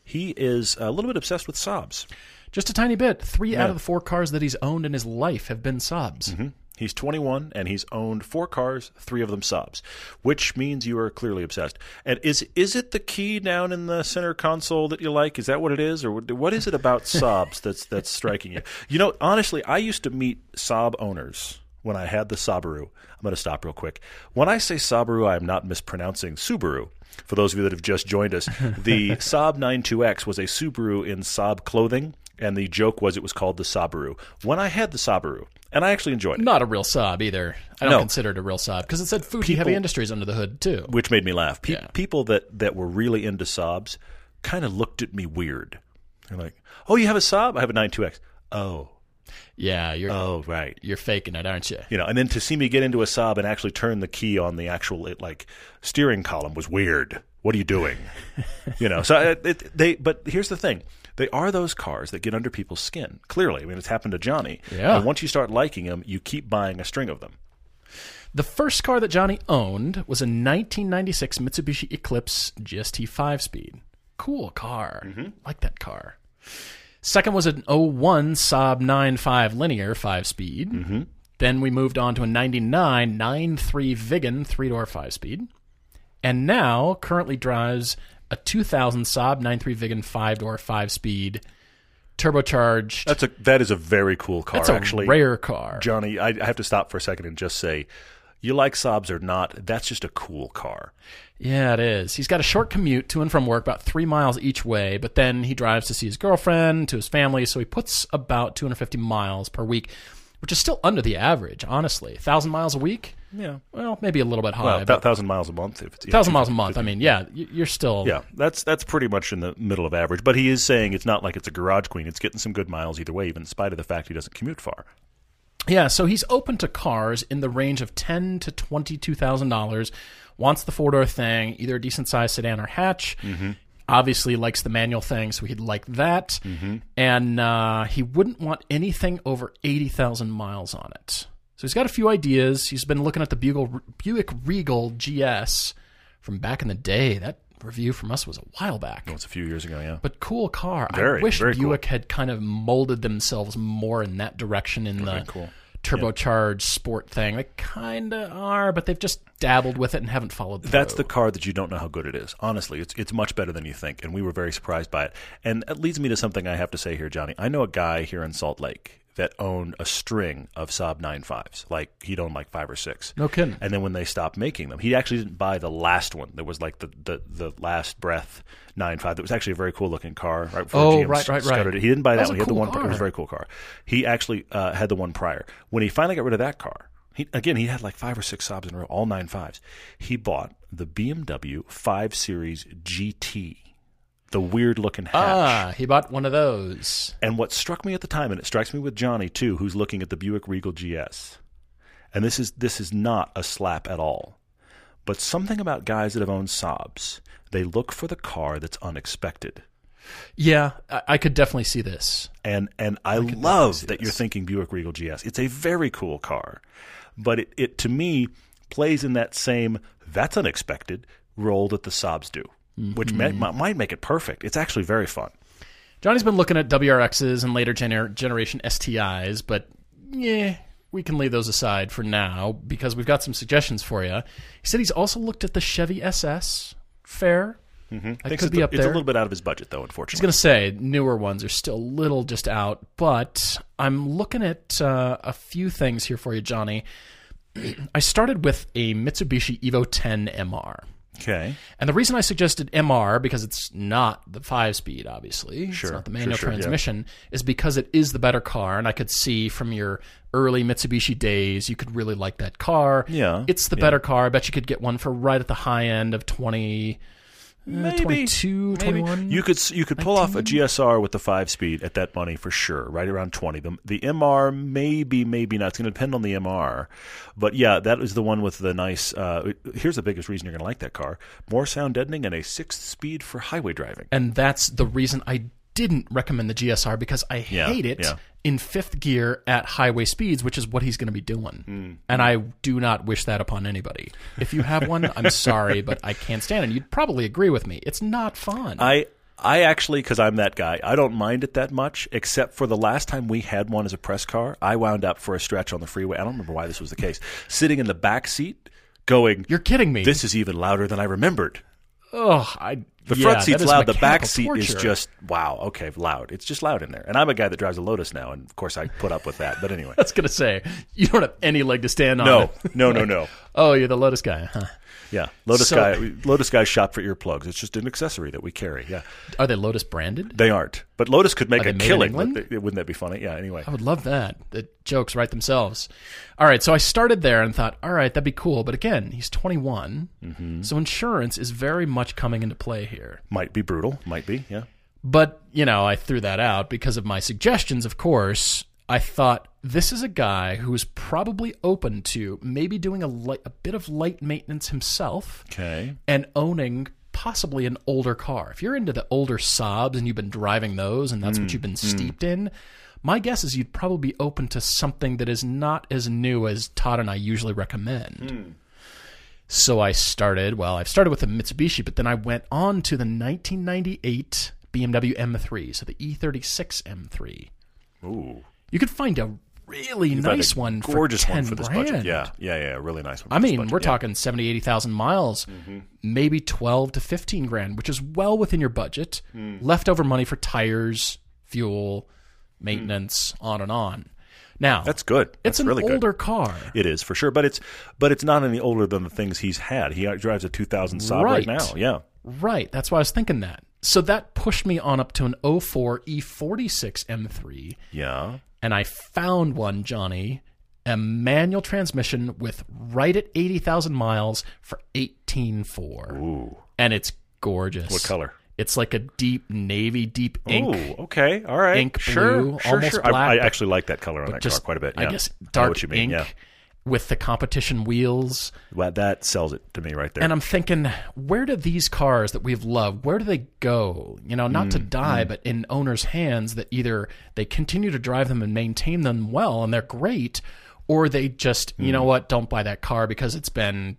he is a little bit obsessed with Saabs. Just a tiny bit. Three Yeah. out of the four cars that he's owned in his life have been Saabs. Mm-hmm. He's 21 and he's owned four cars, three of them Saabs, which means you are clearly obsessed. And is is it the key down in the center console that you like? Is that what it is, or what is it about *laughs* Saabs that's that's striking you? You know, honestly, I used to meet Saab owners when I had the Sabaru. I'm going to stop real quick. When I say Sabaru, I am not mispronouncing Subaru. For those of you that have just joined us, *laughs* the Saab 92X was a Subaru in Saab clothing. And the joke was it was called the Sabaru. When I had the Sabaru, and I actually enjoyed it. Not a real Saab either. I don't No. consider it a real Saab because it said Fuji People- Heavy Industries under the hood too. which made me laugh. Pe- Yeah. People that, that were really into Saabs kind of looked at me weird. They're like, "Oh, you have a Saab? I have a 92X." Oh, Yeah, you're oh, right. you're faking it, aren't you? You know, and then to see me get into a Saab and actually turn the key on the actual it, like steering column was weird. What are you doing? *laughs* you know, so it, it, they. But here's the thing: they are those cars that get under people's skin. Clearly, I mean, it's happened to Johnny. Yeah. And once you start liking them, you keep buying a string of them. The first car that Johnny owned was a 1996 Mitsubishi Eclipse GST 5 speed. Cool car. Mm-hmm. Like that car. Second was an 01 Saab 95 linear 5 speed. Mm-hmm. Then we moved on to a 99 93 Viggen 3 door 5 speed. And now currently drives a 2000 Saab 93 Viggen 5 door 5 speed turbocharged. That's a that is a very cool car. That's a actually, rare car. Johnny, I, I have to stop for a second and just say, you like Saabs or not, that's just a cool car. Yeah, it is. He's got a short commute to and from work, about three miles each way, but then he drives to see his girlfriend, to his family, so he puts about 250 miles per week, which is still under the average, honestly. 1,000 miles a week? Yeah. Well, maybe a little bit high. Well, but about thousand miles a month. If it's 1,000 miles a month. I mean, yeah, you're still. Yeah, that's that's pretty much in the middle of average. But he is saying it's not like it's a garage queen. It's getting some good miles either way, even in spite of the fact he doesn't commute far. Yeah, so he's open to cars in the range of ten to twenty-two thousand dollars. Wants the four-door thing, either a decent-sized sedan or hatch. Obviously, likes the manual thing, so he'd like that. And uh, he wouldn't want anything over eighty thousand miles on it. So he's got a few ideas. He's been looking at the Bugle, Buick Regal GS from back in the day. That review from us was a while back. It was a few years ago, yeah. But cool car. Very, I wish very cool. Buick had kind of molded themselves more in that direction in the cool. turbocharged sport thing. They kind of are, but they've just dabbled with it and haven't followed through. That's the car that you don't know how good it is. Honestly, it's it's much better than you think, and we were very surprised by it. And it leads me to something I have to say here, Johnny. I know a guy here in Salt Lake that owned a string of Saab 95s. Like he'd own like five or six. No kidding. And then when they stopped making them, he actually didn't buy the last one. There was like the the, the last breath 95 that was actually a very cool looking car right before Oh, GM right, right, right. it. He didn't buy That that, one. He had the one. It was a very cool car. He actually uh, had the one prior. When he finally got rid of that car, he, again, he had like five or six Saabs in a row, all nine fives. He bought the BMW 5 Series GT the weird looking hatch. Ah, he bought one of those. And what struck me at the time, and it strikes me with Johnny too, who's looking at the Buick Regal GS, and this is this is not a slap at all, but something about guys that have owned Saabs, they look for the car that's unexpected. Yeah, I, I could definitely see this. And and I, love that you're thinking Buick Regal GS. It's a very cool car, but it, it to me plays in that same that's unexpected role that the Saabs do, which may, Mm-hmm. might make it perfect. It's actually very fun. Johnny's been looking at WRXs and later gener- generation STIs, but yeah, we can leave those aside for now because we've got some suggestions for you. He said he's also looked at the Chevy SS. Fair. Mm-hmm. Thinks could be a, up it's a little bit out of his budget, though. I was going to say newer ones are still a little just out, but I'm looking at uh, a few things here for you, Johnny. *clears throat* I started with a Mitsubishi Evo 10 MR. okay. And the reason I suggested MR, because it's not the five speed, obviously, Sure, it's not the manual sure, yeah. transmission, is because it is the better car. And I could see from your early Mitsubishi days, you could really like that car. Yeah, It's the yeah. better car. I bet you could get one for right at the high end of 20, uh, 22, 21. You could you could pull off a GSR with the five speed at that money for sure, right around twenty. The the MR maybe maybe not. It's going to depend on the MR, but yeah, that is the one with the nice. Uh, here's the biggest reason you're going to like that car: more sound deadening and a sixth speed for highway driving. and that's the reason I didn't recommend the GSR because I Yeah, hate it yeah. in fifth gear at highway speeds, which is what he's going to be doing. Mm. And I do not wish that upon anybody. If you have one, I'm sorry, but I can't stand it. And you'd probably agree with me. It's not fun. I I actually, because I'm that guy, I don't mind it that much. Except for the last time we had one as a press car, I wound up for a stretch on the freeway. I don't remember why this was the case. Sitting in the back seat, going, You're kidding me. "This is even louder than I remembered." Oh, I The front that seat's loud. The back seat is just wow. Okay, loud. It's just loud in there. And I'm a guy that drives a Lotus now, and of course I put up with that. But anyway, *laughs* that's gonna say you don't have any leg to stand on. no, no, no, *laughs* no. Oh, you're the Lotus guy, huh? Yeah, Lotus So- guy. Lotus guys shop for earplugs. It's just an accessory that we carry. Yeah, Are they Lotus branded? they aren't. But Lotus could make Are a they made in killing. Wouldn't that be funny? Yeah. Anyway, I would love that. The jokes write themselves. All right, so I started there and thought, all right, that'd be cool. But again, he's 21, Mm-hmm. so insurance is very much coming into play here. might be brutal. Might be. Yeah. But, you know, I threw that out because of my suggestions, of course. I thought this is a guy who is probably open to maybe doing a, light, a bit of light maintenance himself Okay. and owning possibly an older car. If you're into the older Saabs and you've been driving those and that's what mm, you've been mm. steeped in, my guess is you'd probably be open to something that is not as new as Todd and I usually recommend. Hmm. So I started, well, I've started with the Mitsubishi, but then I went on to the 1998 BMW M3, so the E E36 M3. Ooh. You could find a really You've nice one gorgeous for 10 one for this budget. Yeah. Yeah. Yeah. Really nice one. I mean, we're yeah. Mm-hmm. talking 70, 80,000 miles, maybe 12 to 15 grand, which is well within your budget. Mm. Leftover money for tires, fuel, maintenance, on and on. Now, That's good. it's an really older good. car. It is for sure, but it's but it's not any older than the things he's had. He drives a 2000 Saab right, Right. now. Yeah. Right. That's why I was thinking that. So that pushed me on up to an 04 E46 M3. Yeah. and I found one, Johnny, a manual transmission with right at 80,000 miles for 18.4. Ooh. And it's gorgeous. What color? It's like a deep navy, deep ink. Ooh, okay, all right, ink sure, blue, sure, almost sure. black, I, I actually like that color on that Just car quite a bit. I yeah. guess I know dark what you mean. ink Yeah, with the competition wheels. well, that sells it to me right there. And I'm thinking, where do these cars that we've loved, where do they go? You know, not to Mm, die, but in owners' hands that either they continue to drive them and maintain them well and they're great, or they just, you Mm. know what, don't buy that car because it's been,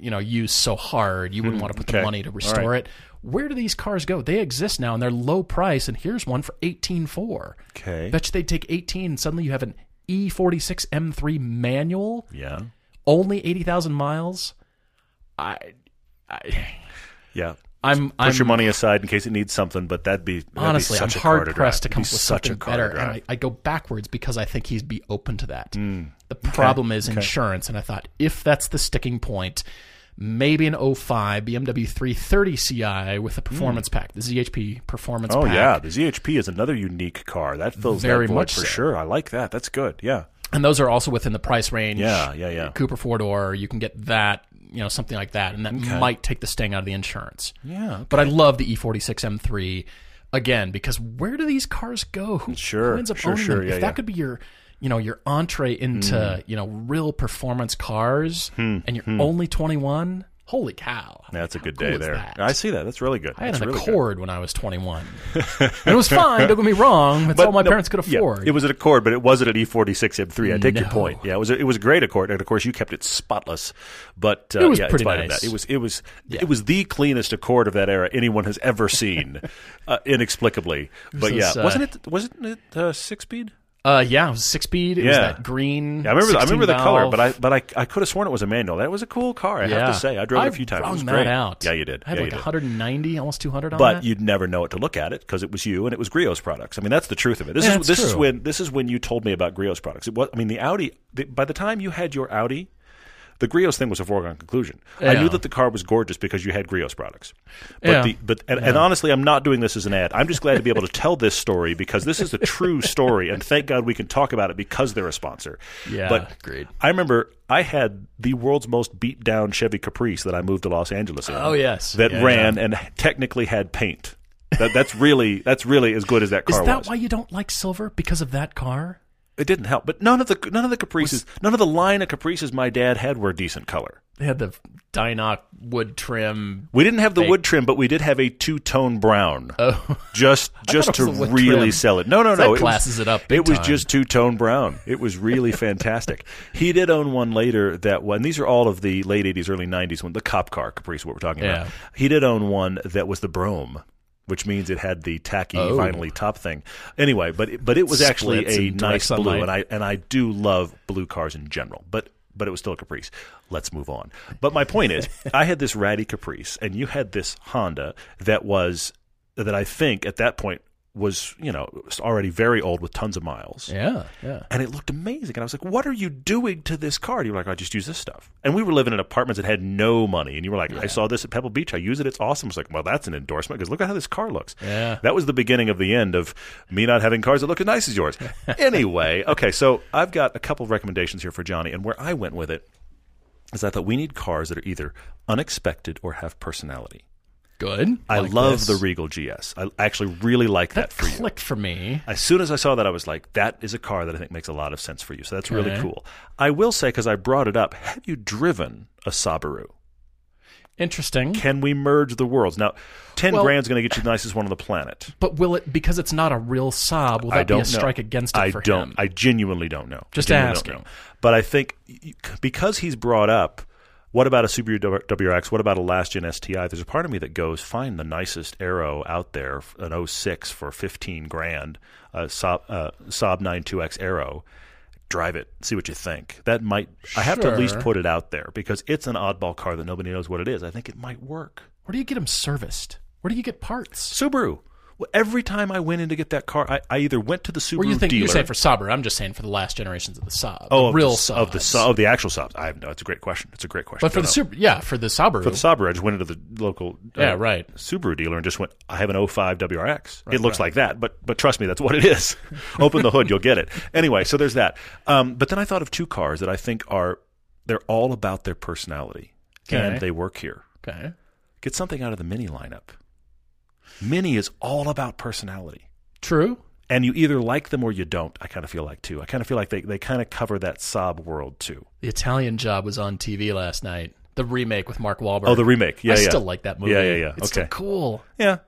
you know, used so hard. You wouldn't want to put Mm, okay. the money to restore right. it. Where do these cars go? They exist now and they're low price, and here's one for eighteen four. okay, Bet you they'd take eighteen, and suddenly you have an E46 M3 manual yeah, only 80,000 miles. I, I yeah. I'm Put I'm your money aside in case it needs something, but that'd be that'd honestly be I'm such a hard pressed to come up with such something a car to better, and. I, I go backwards because I think he'd be open to that. Mm. The problem is insurance, and I thought if that's the sticking point, maybe an 05 BMW 330 Ci with the hmm. performance pack, the ZHP performance Oh pack. yeah, the ZHP is another unique car that fills Very that much for so. sure. I like that. That's good. Yeah, and those are also within the price range. Yeah, yeah, yeah. Cooper four door, you can get that you know, something like that, and that might take the sting out of the insurance. Yeah, But I love the E E46 M3 again because where do these cars go? Who, Sure, who ends up sure, owning sure, them? yeah, if that yeah. could be your, you know, your entree into Hmm. you know real performance cars, and you're only 21. Holy cow! That's a good cool day there. that? I see that. That's really good. I had That's an really good. Accord when I was 21. *laughs* and it was fine. Don't get me wrong. That's all my no, parents could yeah, afford. it was an Accord, but it wasn't an E46 M3. I take your point. Yeah, it was a, it was a great Accord, and of course you kept it spotless. But uh, It was yeah, pretty nice. that, it was it was it was the cleanest Accord of that era anyone has ever seen, *laughs* uh, inexplicably. But yeah, uh, wasn't it wasn't it uh, six speed? Uh, yeah, it was six speed. It was Yeah. that green. Yeah, I remember. I remember the 16 color, but I but I, I could have sworn it was a manual. That was a cool car. I have to say, I drove it a few times. It was that great. out. Yeah, you did. I had yeah, like you did. 190, almost 200 on but that. you'd never know it to look at it because it was you and it was Griot's products. I mean, that's the truth of it. This Yeah, is this is when this is when you told me about Griot's products. It was, I mean, the Audi. The, by the time you had your Audi, the Griot's thing was a foregone conclusion. I knew that the car was gorgeous because you had Griot's products. But Yeah. the but and, and honestly, I'm not doing this as an ad. I'm just glad to be able to tell this story because this is a true *laughs* story, and thank God we can talk about it because they're a sponsor. Yeah, but agreed. I remember I had the world's most beat down Chevy Caprice that I moved to Los Angeles in. Oh, yes. that Yeah, ran yeah. and technically had paint. That, that's really that's really as good as that car Is that was. why you don't like silver? Because of that car? It didn't help, but none of the none of the Caprices, none of the line of Caprices my dad had were a decent color. They had the Di-Noc wood trim. We didn't have the Fake. wood trim, but we did have a two tone brown. Oh, *laughs* just just to was really trim. sell it. No, no, no. classes it up big It was time. just two tone brown. It was really *laughs* fantastic. He did own one later that one. These are all of the late '80s, early '90s when the cop car Caprice, what we're talking Yeah. about. He did own one that was the Brougham. Which means it had the tacky Oh. vinyl top thing. Anyway, but it, but it was actually Splits a nice blue, and I and I do love blue cars in general. But but it was still a Caprice. Let's move on. But my point is, *laughs* I had this ratty Caprice, and you had this Honda that was that I think at that point was you know was already very old with tons of miles. yeah, yeah. And it looked amazing. And I was like, what are you doing to this car? And you were like, I just use this stuff. And we were living in apartments that had no money. And you were like, I saw this at Pebble Beach. I use it. It's awesome. I was like, well, that's an endorsement because look at how this car looks. Yeah. That was the beginning of the end of me not having cars that look as nice as yours. *laughs* anyway, okay, so I've got a couple of recommendations here for Johnny. And where I went with it is I thought we need cars that are either unexpected or have personality. Good. I Like love this. the Regal GS. I actually really like that, That for you. clicked for me. As soon as I saw that, I was like, that is a car that I think makes a lot of sense for you. So that's really cool. I will say, because I brought it up, have you driven a Subaru? Interesting. Can we merge the worlds? Now, 10 Well- grand's going to get you the nicest one on the planet. But will it because it's not a real Saab? Will that be a strike know. against it I for don't. him? I genuinely don't know. Just I genuinely asking. Don't know. But I think because he's brought up, what about a Subaru WRX? What about a last gen STI? There's a part of me that goes, find the nicest Aero out there, an 06 for 15 grand, a Saab, uh, Saab 92X Aero. Drive it, see what you think. That might. I have to at least put it out there because it's an oddball car that nobody knows what it is. I think it might work. Where do you get them serviced? Where do you get parts? Subaru. Well, every time I went in to get that car, I, I either went to the Subaru you think dealer. you're saying for Saab? I'm just saying for the last generations of the Saab. Oh, the real the, Saab of the Sa- of the actual Saabs. I have no. It's a great question. It's a great question. But for the Subaru, yeah, for the Subaru. for the Subaru, I just went into the local uh, Yeah, right. Subaru dealer and just went. I have an 05 WRX. it looks like that, but but trust me, that's what it is. *laughs* Open the hood, you'll get it. Anyway, so there's that. Um, but then I thought of two cars that I think are they're all about their personality Okay. and they work here. okay. Get something out of the Mini lineup. Mini is all about personality. True. And you either like them or you don't. I kind of feel like too. I kind of feel like they, they kind of cover that Saab world too. The Italian Job was on TV last night. The remake with Mark Wahlberg. Oh, the remake. Yeah, I yeah. still like that movie. Yeah, yeah, yeah. It's Okay. still cool. Yeah.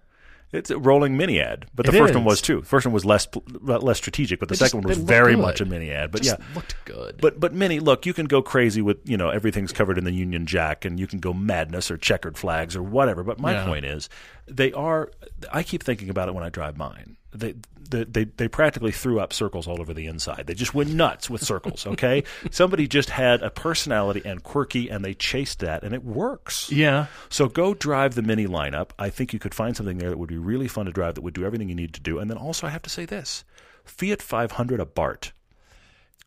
It's a rolling mini ad, but the It first one was too. The first one was less less strategic, but the They second just- one was very good. much a mini ad. But Just yeah, looked good. but but mini. Look, you can go crazy with you know everything's covered in the Union Jack, and you can go madness or checkered flags or whatever. But my Yeah. point is, they are. I keep thinking about it when I drive mine. They, they they they practically threw up circles all over the inside. They just went nuts with circles. *laughs* Okay, somebody just had a personality and quirky, and they chased that, and it works. yeah. So go drive the mini lineup. I think you could find something there that would be really fun to drive that would do everything you need to do. And then also, I have to say this Fiat 500 Abarth.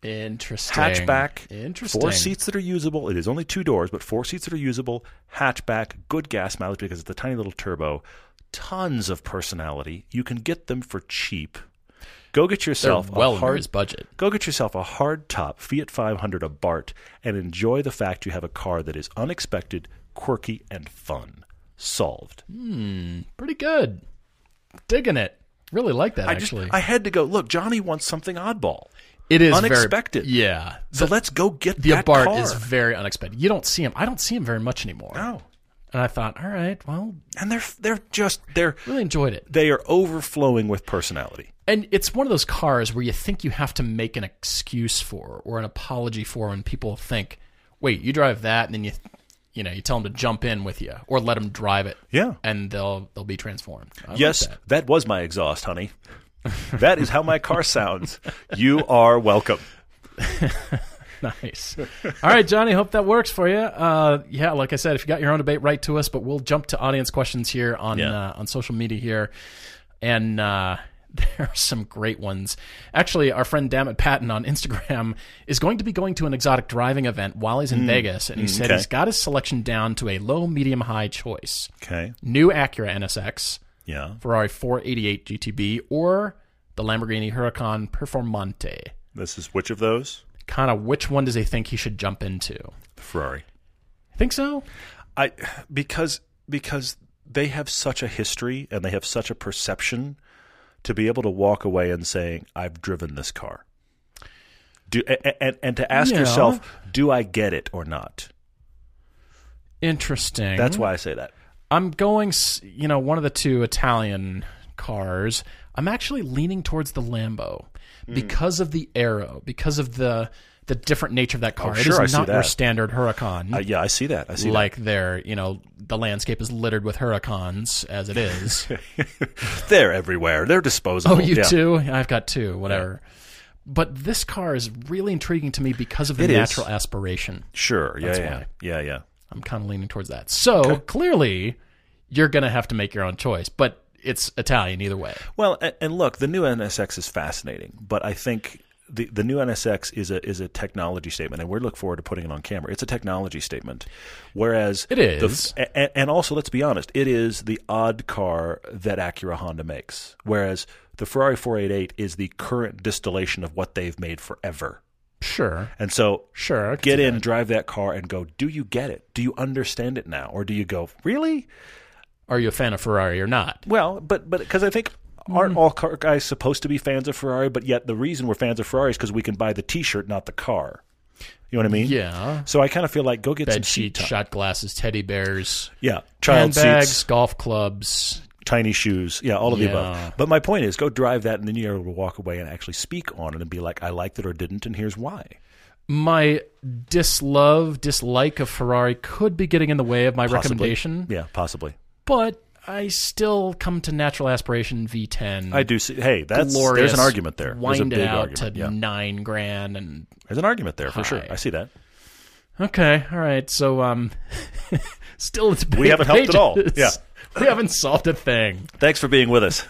Interesting. Hatchback, Interesting. four seats that are usable. It is only two doors, but four seats that are usable. Hatchback, good gas mileage because it's a tiny little turbo. Tons of personality. You can get them for cheap. Go get They're yourself well a hard budget. Go get yourself a hard top Fiat 500 Abarth and enjoy the fact you have a car that is unexpected, quirky, and fun. Solved. Hmm. Pretty good. Digging it. Really like that I just actually. I had to go. Look, Johnny wants something oddball. It is unexpected. Very, yeah. So let's go get The that Abarth car. is very unexpected. You don't see him. I don't see him very much anymore. no, And I thought, all right, well, and they're they're just they're really enjoyed it. they are overflowing with personality. And it's one of those cars where you think you have to make an excuse for or an apology for when people think, wait, you drive that, and then you, you know, you tell them to jump in with you or let them drive it. Yeah. and they'll they'll be transformed. I like yes, that. that was my exhaust, honey. *laughs* that is how my car sounds. You are welcome. *laughs* Nice. All right, Johnny. Hope that works for you. Uh, yeah, like I said, if you got your own debate, write to us. But we'll jump to audience questions here on Yeah. uh, on social media here, and uh, *laughs* there are some great ones. Actually, our friend Dammit Patton on Instagram is going to be going to an exotic driving event while he's in Vegas, and he said Hmm. okay. he's got his selection down to a low, medium, high choice: Okay. new Acura NSX, Yeah. Ferrari 488 GTB, or the Lamborghini Huracan Performante. This is which of those? Kind of which one does he think he should jump into? The Ferrari. Think so? I because because they have such a history and they have such a perception to be able to walk away and saying I've driven this car. Do and and, and to ask Yeah. yourself, do I get it or not? Interesting. That's why I say that. I'm going, you know, one of the two Italian cars. I'm actually leaning towards the Lambo Hmm. because of the aero, because of the the different nature of that car. Oh, sure, is I see not your standard Huracan. Uh, yeah, I see that. I see like they're, you know, the landscape is littered with Huracans as it is. *laughs* They're everywhere. They're disposable. oh, you Yeah. too? I've got two, whatever. But this car is really intriguing to me because of the It is. natural aspiration. Sure. Yeah, That's yeah. why. Yeah, yeah. I'm kind of leaning towards that. So clearly, you're going to have to make your own choice, but it's Italian either way. Well, and, and look, the new NSX is fascinating, but I think the the new NSX is a is a technology statement, and we look forward to putting it on camera. It's a technology statement, whereas it is, the- and, and also let's be honest, it is the odd car that Acura Honda makes, whereas the Ferrari 488 is the current distillation of what they've made forever. Sure. And so, Sure, get in, that. drive that car, and go. Do you get it? Do you understand it now, or do you go really? Are you a fan of Ferrari or not? Well, but but because I think aren't mm. all car guys supposed to be fans of Ferrari? But yet the reason we're fans of Ferrari is because we can buy the T-shirt, not the car. You know what I mean? Yeah. So I kind of feel like go get some Bed sheets, time. shot glasses, teddy bears, Yeah, child handbags, seats, golf clubs. Tiny shoes. Yeah, all of the above. But my point is, go drive that, and then you're able to walk away and actually speak on it and be like, I liked it or didn't, and here's why. My dislove, dislike of Ferrari could be getting in the way of my Possibly. recommendation, Yeah, possibly. but I still come to natural aspiration V10. I do see. Hey, that's there's an argument there. There's a Wind big it out argument. to yeah. nine grand and There's an argument there for sure. I see that. Okay, all right. So, um, *laughs* still, it's We haven't helped at all. Yeah. We haven't solved a thing. Thanks for being with us.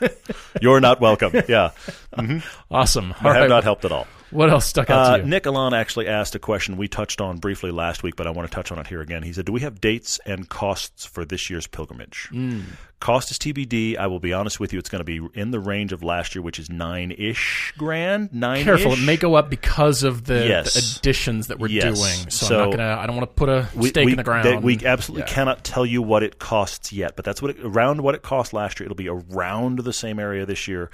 You're not welcome. Yeah, *laughs* Awesome. I have right. not helped at all. What else stuck out Uh, to you? Nick Alon actually asked a question we touched on briefly last week, but I want to touch on it here again. He said, "Do we have dates and costs for this year's pilgrimage?" Hmm. Cost is TBD. I will be honest with you; it's going to be in the range of last year, which is nine ish grand. Nine. Careful, it may go up because of the, Yes. the additions that we're Yes. doing. So, So- I'm not gonna. I don't want to put a We, stake we- in the ground. that we absolutely Yeah. cannot tell you what it costs yet, but that's what it, around what it cost last year. It'll be around the same area this year,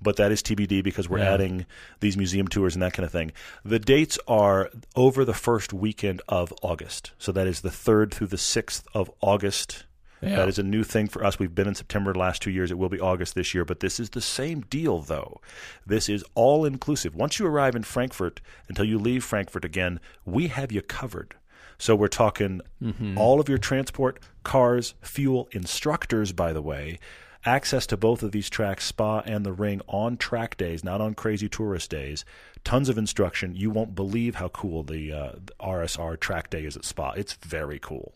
but that is TBD because we're Yeah. adding these museum tours and that kind of thing. The dates are over the first weekend of August, so that is the third through the sixth of August. Yeah. That is a new thing for us. We've been in September the last two years. It will be August this year, but this is the same deal, though. This is all inclusive. Once you arrive in Frankfurt until you leave Frankfurt again, we have you covered. So we're talking mm-hmm. all of your transport, cars, fuel, instructors, by the way, access to both of these tracks, Spa and the Ring, on track days, not on crazy tourist days. Tons of instruction. You won't believe how cool the, uh, the RSR track day is at Spa. It's very cool.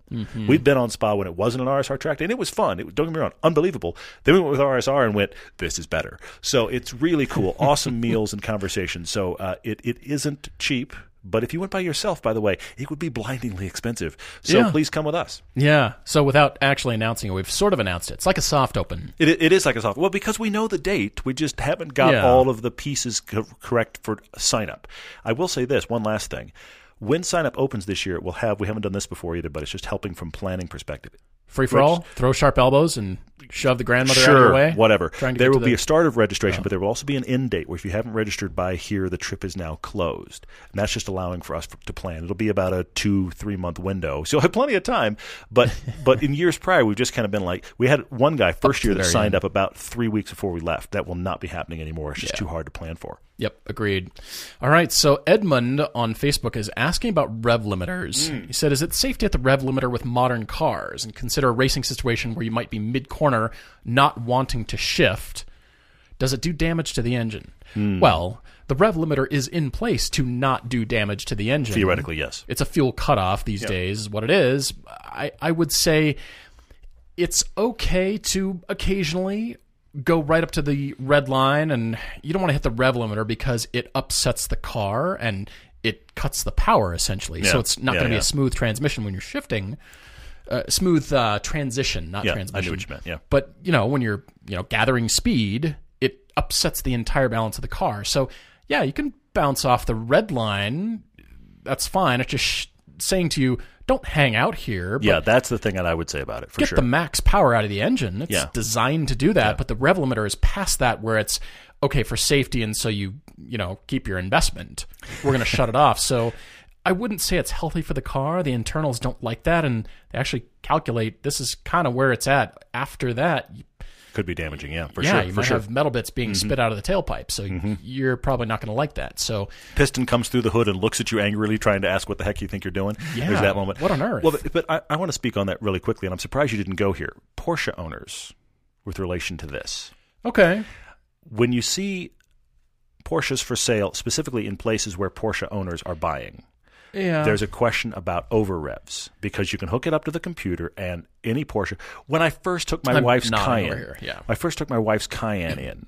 We've been on Spa when it wasn't an RSR track day, and it was fun. It, don't get me wrong, unbelievable. Then we went with RSR and went, this is better. So it's really cool. *laughs* Awesome meals and conversations. So uh, it, it isn't cheap, But if you went by yourself, by the way, it would be blindingly expensive. So Yeah. please come with us. Yeah. So without actually announcing it, we've sort of announced it. It's like a soft open. It, it is like a soft. Well, because we know the date, we just haven't got Yeah. all of the pieces co- correct for sign up. I will say this one last thing: when sign up opens this year, we'll have. We haven't done this before either, but it's just helping from planning perspective. Free for all. Throw sharp elbows and shove the grandmother out of Sure, your way. whatever. There will be the- a start of registration, but there will also be an end date where if you haven't registered by here, the trip is now closed. And that's just allowing for us to plan. It'll be about a two, three month window. So you'll have plenty of time. But *laughs* but in years prior, we've just kind of been like, we had one guy first year that signed end. up about three weeks before we left. That will not be happening anymore. It's just Yeah. too hard to plan for. Yep, agreed. All right, so Edmund on Facebook is asking about rev limiters. Hmm. He said, "Is it safe to hit the rev limiter with modern cars and consider a racing situation where you might be mid corner, not wanting to shift? Does it do damage to the engine?" Hmm. Well, the rev limiter is in place to not do damage to the engine. Theoretically, yes. It's a fuel cutoff these days, is what it is. I, I would say it's okay to occasionally go right up to the red line and you don't want to hit the rev limiter because it upsets the car and it cuts the power essentially. So it's not Yeah, going to be a smooth transmission when you're shifting. Uh, smooth uh, transition, not Yeah, I knew transmission. what you meant, yeah. But you know, when you're you know gathering speed, it upsets the entire balance of the car. So yeah, you can bounce off the red line. That's fine. It's just sh- saying to you, don't hang out here. But Yeah, that's the thing that I would say about it for get sure. the max power out of the engine. It's Yeah. designed to do that, but the rev limiter is past that where it's okay for safety and so you, you know, keep your investment. We're going *laughs* to shut it off. So I wouldn't say it's healthy for the car. The internals don't like that and they actually calculate this is kind of where it's at. After that, Could be damaging, yeah, for yeah, sure. you for might sure. have metal bits being mm-hmm. spit out of the tailpipe. So mm-hmm. you're probably not going to like that. So Piston comes through the hood and looks at you angrily, trying to ask what the heck you think you're doing. Yeah, There's that moment. what on earth? Well, but, but I, I want to speak on that really quickly, and I'm surprised you didn't go here. Porsche owners, with relation to this, okay, when you see Porsches for sale, specifically in places where Porsche owners are buying, yeah, there's a question about over revs because you can hook it up to the computer and any Porsche. When I first took my I'm wife's Cayenne, yeah. I first took my wife's Cayenne in.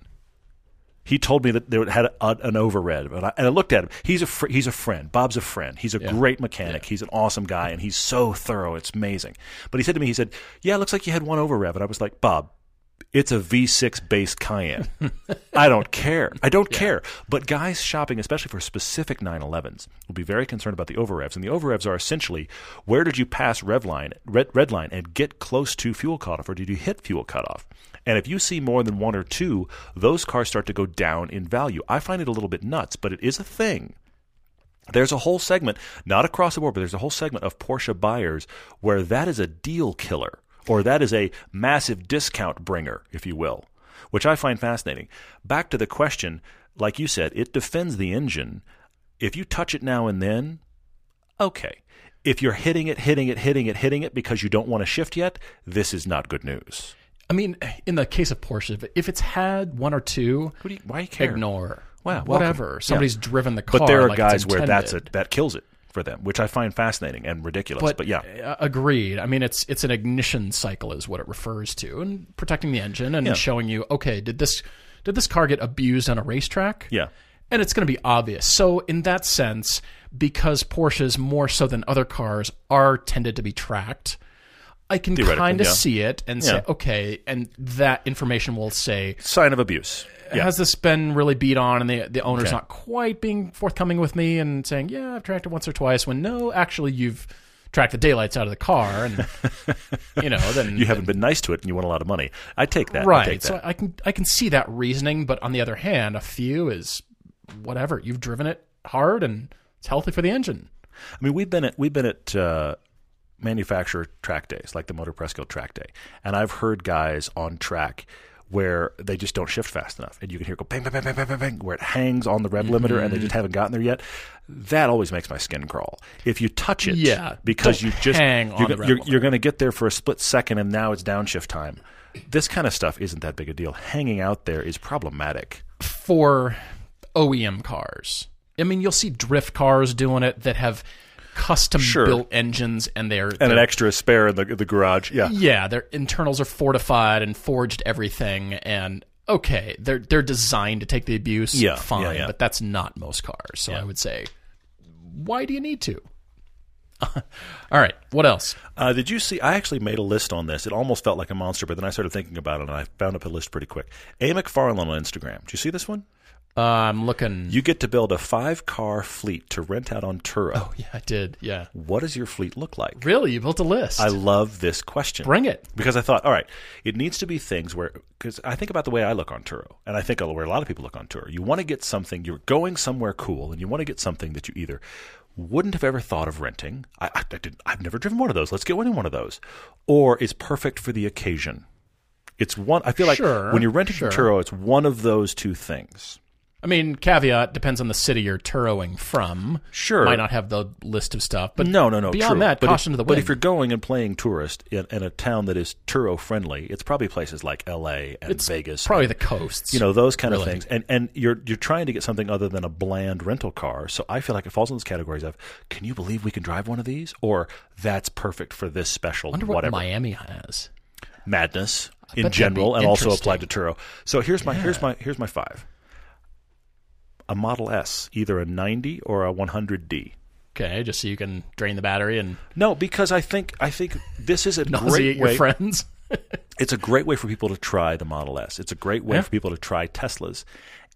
He told me that there had a, an over rev, and I, and I looked at him. He's a fr- he's a friend. Bob's a friend. He's a great mechanic. He's an awesome guy, and he's so thorough. It's amazing. But he said to me, he said, "Yeah, it looks like you had one over rev," and I was like, "Bob, it's a V6 based Cayenne. I don't *laughs* care. I don't care. But guys shopping, especially for specific 911s, will be very concerned about the over revs. And the over revs are essentially where did you pass rev line, red, red line and get close to fuel cutoff, or did you hit fuel cutoff? And if you see more than one or two, those cars start to go down in value. I find it a little bit nuts, but it is a thing. There's a whole segment, not across the board, but there's a whole segment of Porsche buyers where that is a deal killer, or that is a massive discount bringer, if you will, which I find fascinating. Back to the question, like you said, it defends the engine. If you touch it now and then, okay. If you're hitting it, hitting it, hitting it, hitting it because you don't want to shift yet, this is not good news. I mean, in the case of Porsche, if- it's had one or two, you, why you care? ignore. Wow, whatever. welcome. Somebody's Yeah. driven the car. But there are like guys where that's a, that kills it for them, which I find fascinating and ridiculous. But, But, yeah, uh, agreed. I mean, it's it's an ignition cycle is what it refers to, and protecting the engine and Yeah. showing you, okay, did this did this car get abused on a racetrack? yeah. and it's going to be obvious. So in that sense, because Porsches more so than other cars are tended to be tracked, I can kind of yeah. see it and say, okay, and that information will say, Sign of abuse. Yeah. has this been really beat on, and the the owner's Okay. not quite being forthcoming with me and saying, yeah, I've tracked it once or twice. When no, actually, you've tracked the daylights out of the car, and *laughs* you know, then you haven't been nice to it and you want a lot of money. I take that. I right. take that. So I can I can see that reasoning, but on the other hand, a few is whatever you've driven it hard and it's healthy for the engine. I mean, we've been at we've been at uh, manufacturer track days, like the Motor Guild track day, and I've heard guys on track where they just don't shift fast enough, and you can hear it go bang, bang, bang, bang, bang, bang, bang, where it hangs on the rev mm-hmm. limiter, and they just haven't gotten there yet. That always makes my skin crawl. If you touch it, Yeah, because you just hang you're, on go- the rev you're, you're going to get there for a split second, and now it's downshift time. This kind of stuff isn't that big a deal. Hanging out there is problematic. for OEM cars. I mean, you'll see drift cars doing it that have custom Sure. built engines and they're, And an they're- extra spare in the the garage. Yeah. yeah, their internals are fortified and forged everything and okay, they're they're designed to take the abuse, Yeah, fine, yeah, yeah. but that's not most cars. So I would say why do you need to? *laughs* All right, what else? Uh, did you see? I actually made a list on this. It almost felt like a monster, but then I started thinking about it, and I found up a list pretty quick. A. McFarlane on Instagram. Did you see this one? Uh, I'm looking. You get to build a five car fleet to rent out on Turo. oh, yeah, I did. Yeah. What does your fleet look like? Really? You built a list. I love this question. Bring it. Because I thought, all right, it needs to be things where, because I think about the way I look on Turo, and I think where a lot of people look on Turo. You want to get something, you're going somewhere cool, and you want to get something that you either wouldn't have ever thought of renting. I, I, I did, I've never driven one of those. Let's get one in one of those. Or is perfect for the occasion. It's one, I feel like Sure, when you're renting sure. from Turo, it's one of those two things. I mean, caveat depends on the city you're Turoing from. Sure. Might not have the list of stuff, but no, no, no. Beyond true. that, but caution if, to the But wind. if you're going and playing tourist in, in a town that is Turo friendly, it's probably places like L.A. and it's Vegas, probably and, the coasts. you know those kind of things. And and you're you're trying to get something other than a bland rental car. So I feel like it falls in those categories of, can you believe we can drive one of these? Or that's perfect for this special wonder what whatever Miami has. madness in general, and also applied to Turo. So here's my here's my here's my five. A Model S, either a 90 or a 100D. Okay, just so you can drain the battery and No, because I think I think this is a *laughs* great your way. friends. *laughs* It's a great way for people to try the Model S. It's a great way Yeah. for people to try Teslas.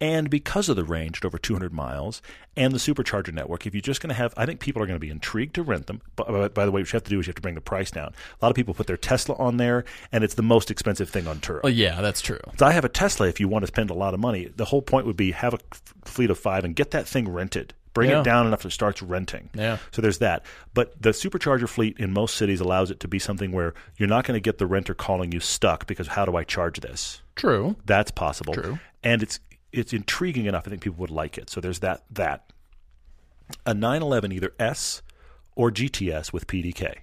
And because of the range at over 200 miles and the supercharger network, if you're just going to have, I think people are going to be intrigued to rent them. But, but by the way, what you have to do is you have to bring the price down. A lot of people put their Tesla on there, and it's the most expensive thing on Turo. Oh, well, yeah, that's true. So I have a Tesla. If you want to spend a lot of money, the whole point would be have a fleet of five and get that thing rented. Bring Yeah. it down enough that it starts renting. Yeah. So there's that. But the supercharger fleet in most cities allows it to be something where you're not going to get the renter calling you stuck because how do I charge this? True. That's possible. True. And it's it's intriguing enough. I think people would like it. So there's that that. A 911 either S or GTS with PDK.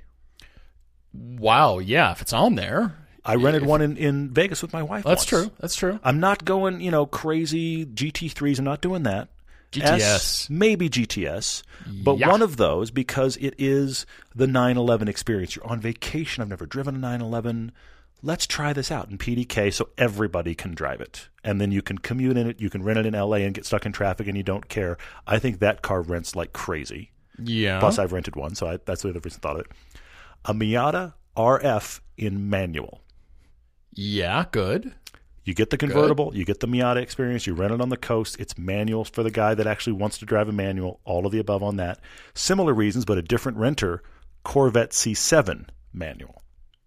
Wow. Yeah, if it's on there, I rented one in, in Vegas with my wife. that's once. true. That's true. I'm not going, you know, crazy GT3s. I'm not doing that. GTS. S, maybe GTS, but Yeah. one of those because it is the 911 experience. You're on vacation. I've never driven a 911. Let's try this out in PDK so everybody can drive it. And then you can commute in it. You can rent it in LA and get stuck in traffic and you don't care. I think that car rents like crazy. Yeah. Plus, I've rented one, so I, that's the other reason I thought of it. A Miata RF in manual. yeah. Good. You get the convertible, you get the Miata experience, you rent it on the coast. It's manuals for the guy that actually wants to drive a manual, all of the above on that. Similar reasons, but a different renter, Corvette C7 manual.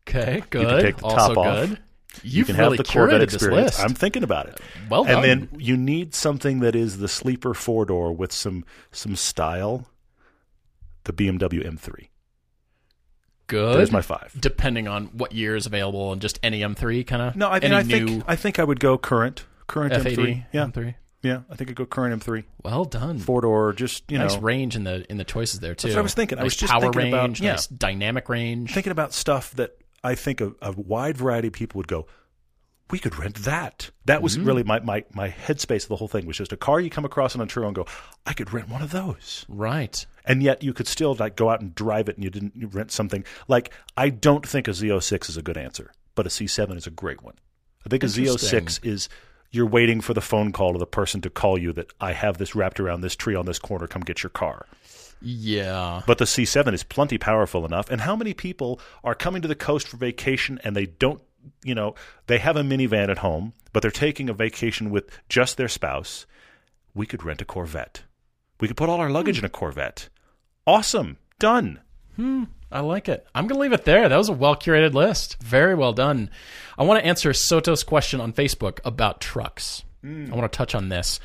Okay. Good. You can take the also top off. good. You You've can really have the Corvette experience. list. I'm thinking about it. Well done. And then you need something that is the sleeper four door with some some style. The BMW M3. good. There's my five. Depending on what year is available and just any M3 kind of. No, I, mean, I think I think I would go current, current F80 M3. Yeah, M3. yeah. I think I'd go current M3, Well done. four door. Just you nice know, range in the in the choices there too. That's what I was thinking. I was just power thinking about- yeah. nice dynamic range. thinking about stuff that I think a, a wide variety of people would go, we could rent that. That was Mm-hmm. really my, my, my headspace of the whole thing was just a car you come across on a Turo and go, I could rent one of those. right. And yet you could still like go out and drive it and you didn't you rent something. Like I don't think a Z06 is a good answer, but a C7 is a great one. I think a Interesting. Z06 is you're waiting for the phone call of the person to call you that I have this wrapped around this tree on this corner, come get your car. Yeah. But the C7 is plenty powerful enough. And how many people are coming to the coast for vacation and they don't, you know, they have a minivan at home, but they're taking a vacation with just their spouse? We could rent a Corvette. We could put all our luggage in a Corvette. Awesome. Done. Hmm. I like it. I'm going to leave it there. That was a well curated list. Very well done. I want to answer Soto's question on Facebook about trucks. I want to touch on this.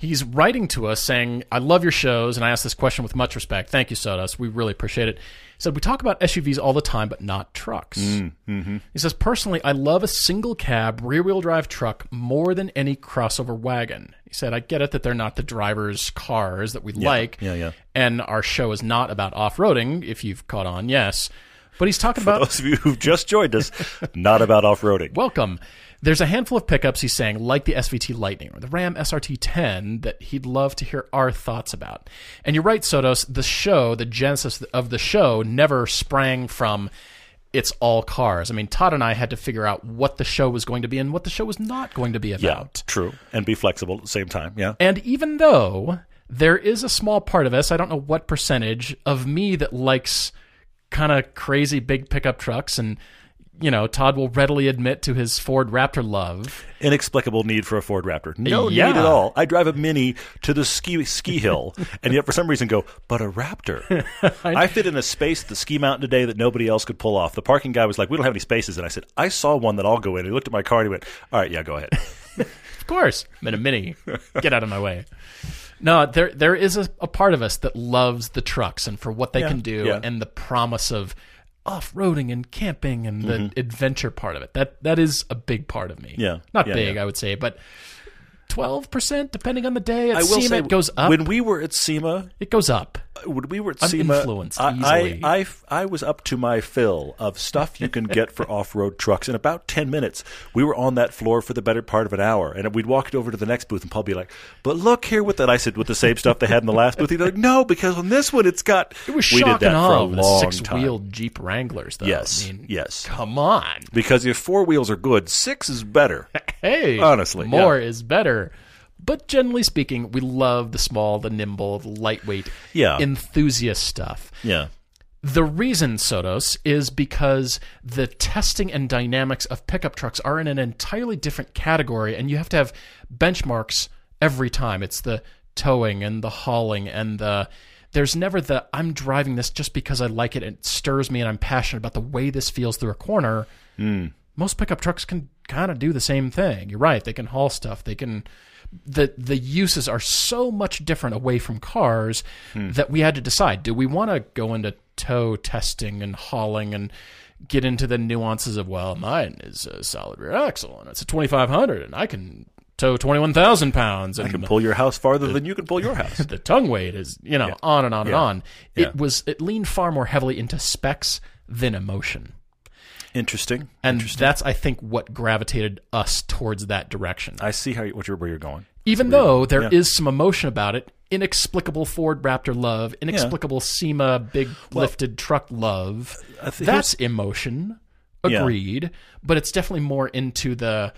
He's writing to us saying, I love your shows, and I ask this question with much respect. Thank you, Sotos. We really appreciate it. He said, We talk about SUVs all the time, but not trucks. Mm, mm-hmm. He says, Personally, I love a single cab, rear wheel drive truck more than any crossover wagon. He said, I get it that they're not the driver's cars that we like. yeah, yeah. And our show is not about off roading, if you've caught on, yes. But he's talking about Those of you who've just joined us, *laughs* not about off roading. welcome. There's a handful of pickups he's saying, like the SVT Lightning or the Ram SRT 10, that he'd love to hear our thoughts about. And you're right, Sotos. The show, the genesis of the show, never sprang from it's all cars. I mean, Todd and I had to figure out what the show was going to be and what the show was not going to be about. Yeah, about. true. And be flexible at the same time. Yeah. And even though there is a small part of us, I don't know what percentage, of me that likes kind of crazy big pickup trucks and you know, Todd will readily admit to his Ford Raptor love. Inexplicable need for a Ford Raptor. No Yeah. need at all. I drive a Mini to the ski ski hill, *laughs* and yet for some reason go, but a Raptor. *laughs* I fit in a space at the ski mountain today that nobody else could pull off. The parking guy was like, "We don't have any spaces," and I said, "I saw one that I'll go in." He looked at my car and he went, "All right, yeah, go ahead." *laughs* Of course, I'm in a mini. Get out of my way. No, there there is a, a part of us that loves the trucks and for what they Yeah, can do yeah. and the promise of off roading and camping and the Mm-hmm. adventure part of it. That that is a big part of me. Yeah, not yeah, big, yeah. I would say, but twelve percent depending on the day. At I will SEMA, say, it goes up. when we were at SEMA, it goes up. When we were at I'm SEMA, influenced I, easily. I, I, I was up to my fill of stuff you can get for *laughs* off-road trucks. In about 10 minutes, we were on that floor for the better part of an hour. And we'd walk over to the next booth and Paul would be like, but look here with that. I said, with the same stuff they had in the last booth. He'd be like, no, because on this one it's got... It was we did that for a long six-wheeled time. Jeep Wranglers, though. Yes, I mean, yes. Come on. Because if four wheels are good, six is better. *laughs* Hey, Honestly, more yeah. is better. But generally speaking, we love the small, the nimble, the lightweight, Yeah. enthusiast stuff. yeah. The reason, Sotos, is because the testing and dynamics of pickup trucks are in an entirely different category, and you have to have benchmarks every time. It's the towing and the hauling and the. There's never the I'm driving this just because I like it and it stirs me and I'm passionate about the way this feels through a corner. Hmm. Most pickup trucks can kind of do the same thing. You're right; they can haul stuff. They can. The the uses are so much different away from cars hmm. that we had to decide: do we want to go into tow testing and hauling and get into the nuances of well, mine is a solid rear axle and it's a 2500 and I can tow 21,000 pounds and I can pull your house farther than you can pull your house. *laughs* the tongue weight is you know on and on and Yeah. on. Yeah. It was it leaned far more heavily into specs than emotion. Interesting. And that's, I think, what gravitated us towards that direction. I see how you, what you're, where you're going. Even though there is yeah. some emotion about it, inexplicable Ford Raptor love, inexplicable SEMA big lifted truck love, I thi- that's emotion. Yeah. Agreed. But it's definitely more into the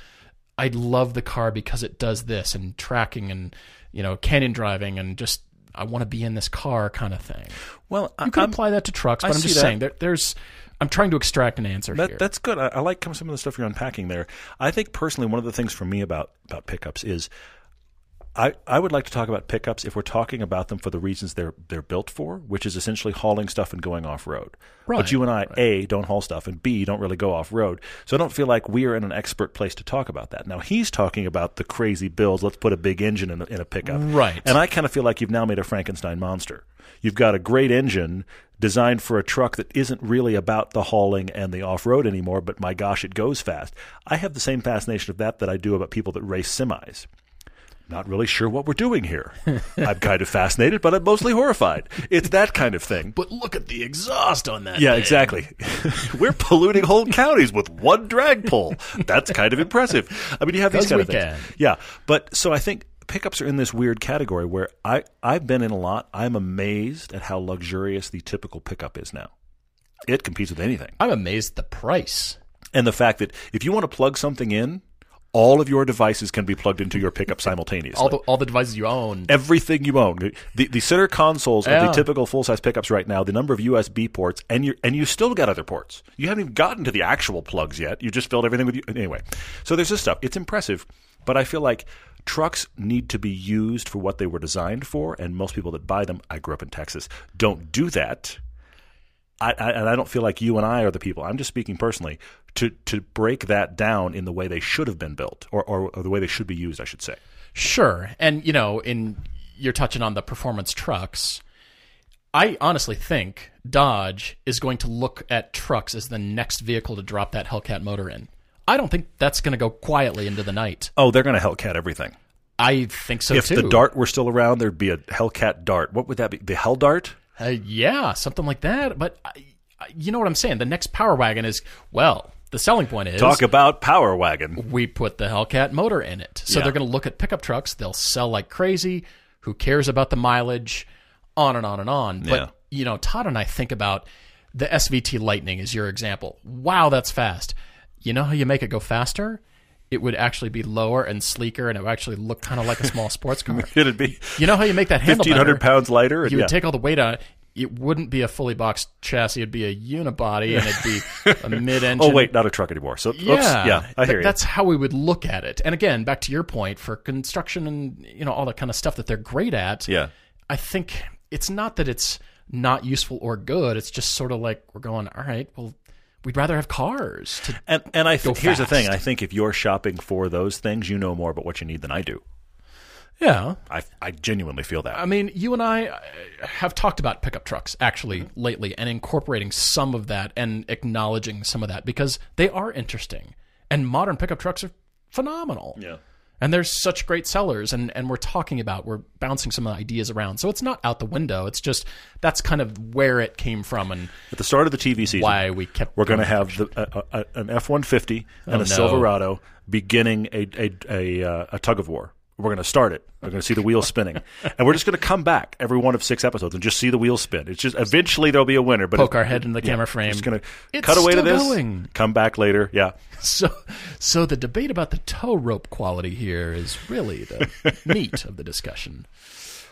I love the car because it does this and tracking and, you know, canyon driving and just I want to be in this car kind of thing. Well, I- You could I'm- apply that to trucks, I but I'm just that. saying there, there's I'm trying to extract an answer That, here. that's good. I, I like some of the stuff you're unpacking there. I think personally, one of the things for me about about pickups is, I I would like to talk about pickups if we're talking about them for the reasons they're they're built for, which is essentially hauling stuff and going off road. Right, But you and I, a don't haul stuff, and b don't really go off road. So I don't feel like we are in an expert place to talk about that. Now he's talking about the crazy builds. Let's put a big engine in a, in a pickup, Right. And I kind of feel like you've now made a Frankenstein monster. You've got a great engine designed for a truck that isn't really about the hauling and the off road anymore, but my gosh, it goes fast. I have the same fascination of that that I do about people that race semis. Not really sure what we're doing here. *laughs* I'm kind of fascinated, but I'm mostly horrified. It's that kind of thing. but look at the exhaust on that. Yeah, thing. exactly. *laughs* We're polluting whole counties with one drag pull. That's kind of impressive. I mean, you have these kind of things. can. Yeah, but so I think pickups are in this weird category where I I've been in a lot. I'm amazed at how luxurious the typical pickup is now. It competes with anything, I'm amazed at the price. and the fact that if you want to plug something in, all of your devices can be plugged into your pickup simultaneously. All the all the devices you own. Everything you own, the the center consoles of the typical full size pickups right now, the number of USB ports, and you and you still got other ports. You haven't even gotten to the actual plugs yet. You just filled everything with you anyway. So there's this stuff. It's impressive, but I feel like trucks need to be used for what they were designed for, and most people that buy them, I grew up in Texas, don't do that. I, I, and I don't feel like you and I are the people. I'm just speaking personally to to break that down in the way they should have been built, or, or, or the way they should be used. I should say. Sure. And you know, in you're touching on the performance trucks. I honestly think Dodge is going to look at trucks as the next vehicle to drop that Hellcat motor in. I don't think that's going to go quietly into the night. Oh, they're going to Hellcat everything. I think so too. if too. the Dart were still around, there'd be a Hellcat Dart. What would that be? The Hell Dart? Uh, yeah, something like that. But I, I, you know what I'm saying? The next Power Wagon is well. The selling point is Talk about Power Wagon. we put the Hellcat motor in it. So Yeah. they're going to look at pickup trucks. They'll sell like crazy. Who cares about the mileage? On and on and on. But, Yeah. you know, Todd and I think about the SVT Lightning as your example. Wow, that's fast. You know how you make it go faster? it would actually be lower and sleeker, and it would actually look kind of like a small *laughs* sports car. It'd be You know how you make that handle fifteen hundred pounds lighter. You yeah. would take all the weight out. It wouldn't be a fully boxed chassis. It'd be a unibody, and it'd be a *laughs* mid-engine. oh wait, not a truck anymore. So oops, Yeah, yeah, I hear Th- you. That's how we would look at it. And again, back to your point for construction and you know all that kind of stuff that they're great at. Yeah. I think it's not that it's not useful or good. It's just sort of like we're going, all right, well, we'd rather have cars. To, And and I think Go here's the thing. I think if you're shopping for those things, you know more about what you need than I do. yeah, I I genuinely feel that. I mean, you and I uh, have talked about pickup trucks actually lately and incorporating some of that and acknowledging some of that because they are interesting. And modern pickup trucks are phenomenal. Yeah. And there's such great sellers and, and we're talking about we're bouncing some ideas around. So it's not out the window. It's just that's kind of where it came from and At the start of the TV season, why we kept we're going to have the, a, a, an F one fifty and Oh, a no. Silverado beginning a a a, uh, a tug of war. We're going to start it. We're going to see the wheels spinning, and we're just going to come back every one of six episodes and just see the wheels spin. It's just eventually there'll be a winner, but Poke it- our head in the camera frame. Just going to It's cut away to this, going. come back later. Yeah, *laughs* So, so the debate about the tow rope quality here is really the *laughs* meat of the discussion.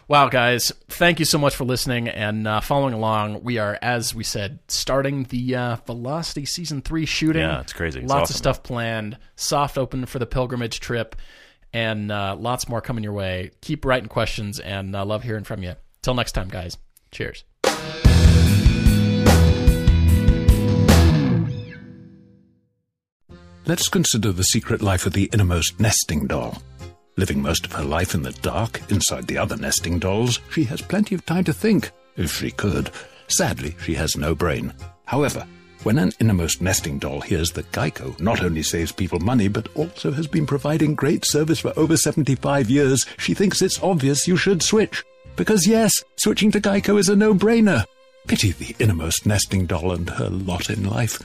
Wow, guys, thank you so much for listening and uh, following along. We are, as we said, starting the uh, Velocity Season 3 shooting. Yeah, it's crazy. It's lots of awesome. stuff planned. Soft open for the pilgrimage trip, and uh, lots more coming your way. Keep writing questions, and uh, love hearing from you. Till next time, guys. Cheers. Let's consider the secret life of the innermost nesting doll. Living most of her life in the dark, inside the other nesting dolls, she has plenty of time to think, if she could. Sadly, she has no brain. However, when an innermost nesting doll hears that Geico not only saves people money, but also has been providing great service for over 75 years, she thinks it's obvious you should switch. Because yes, switching to Geico is a no-brainer. Pity the innermost nesting doll and her lot in life.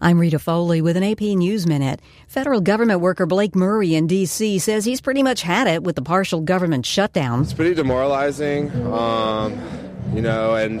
I'm Rita Foley with an AP News Minute. Federal government worker Blake Murray in D.C. says he's pretty much had it with the partial government shutdown. It's pretty demoralizing, um, you know, and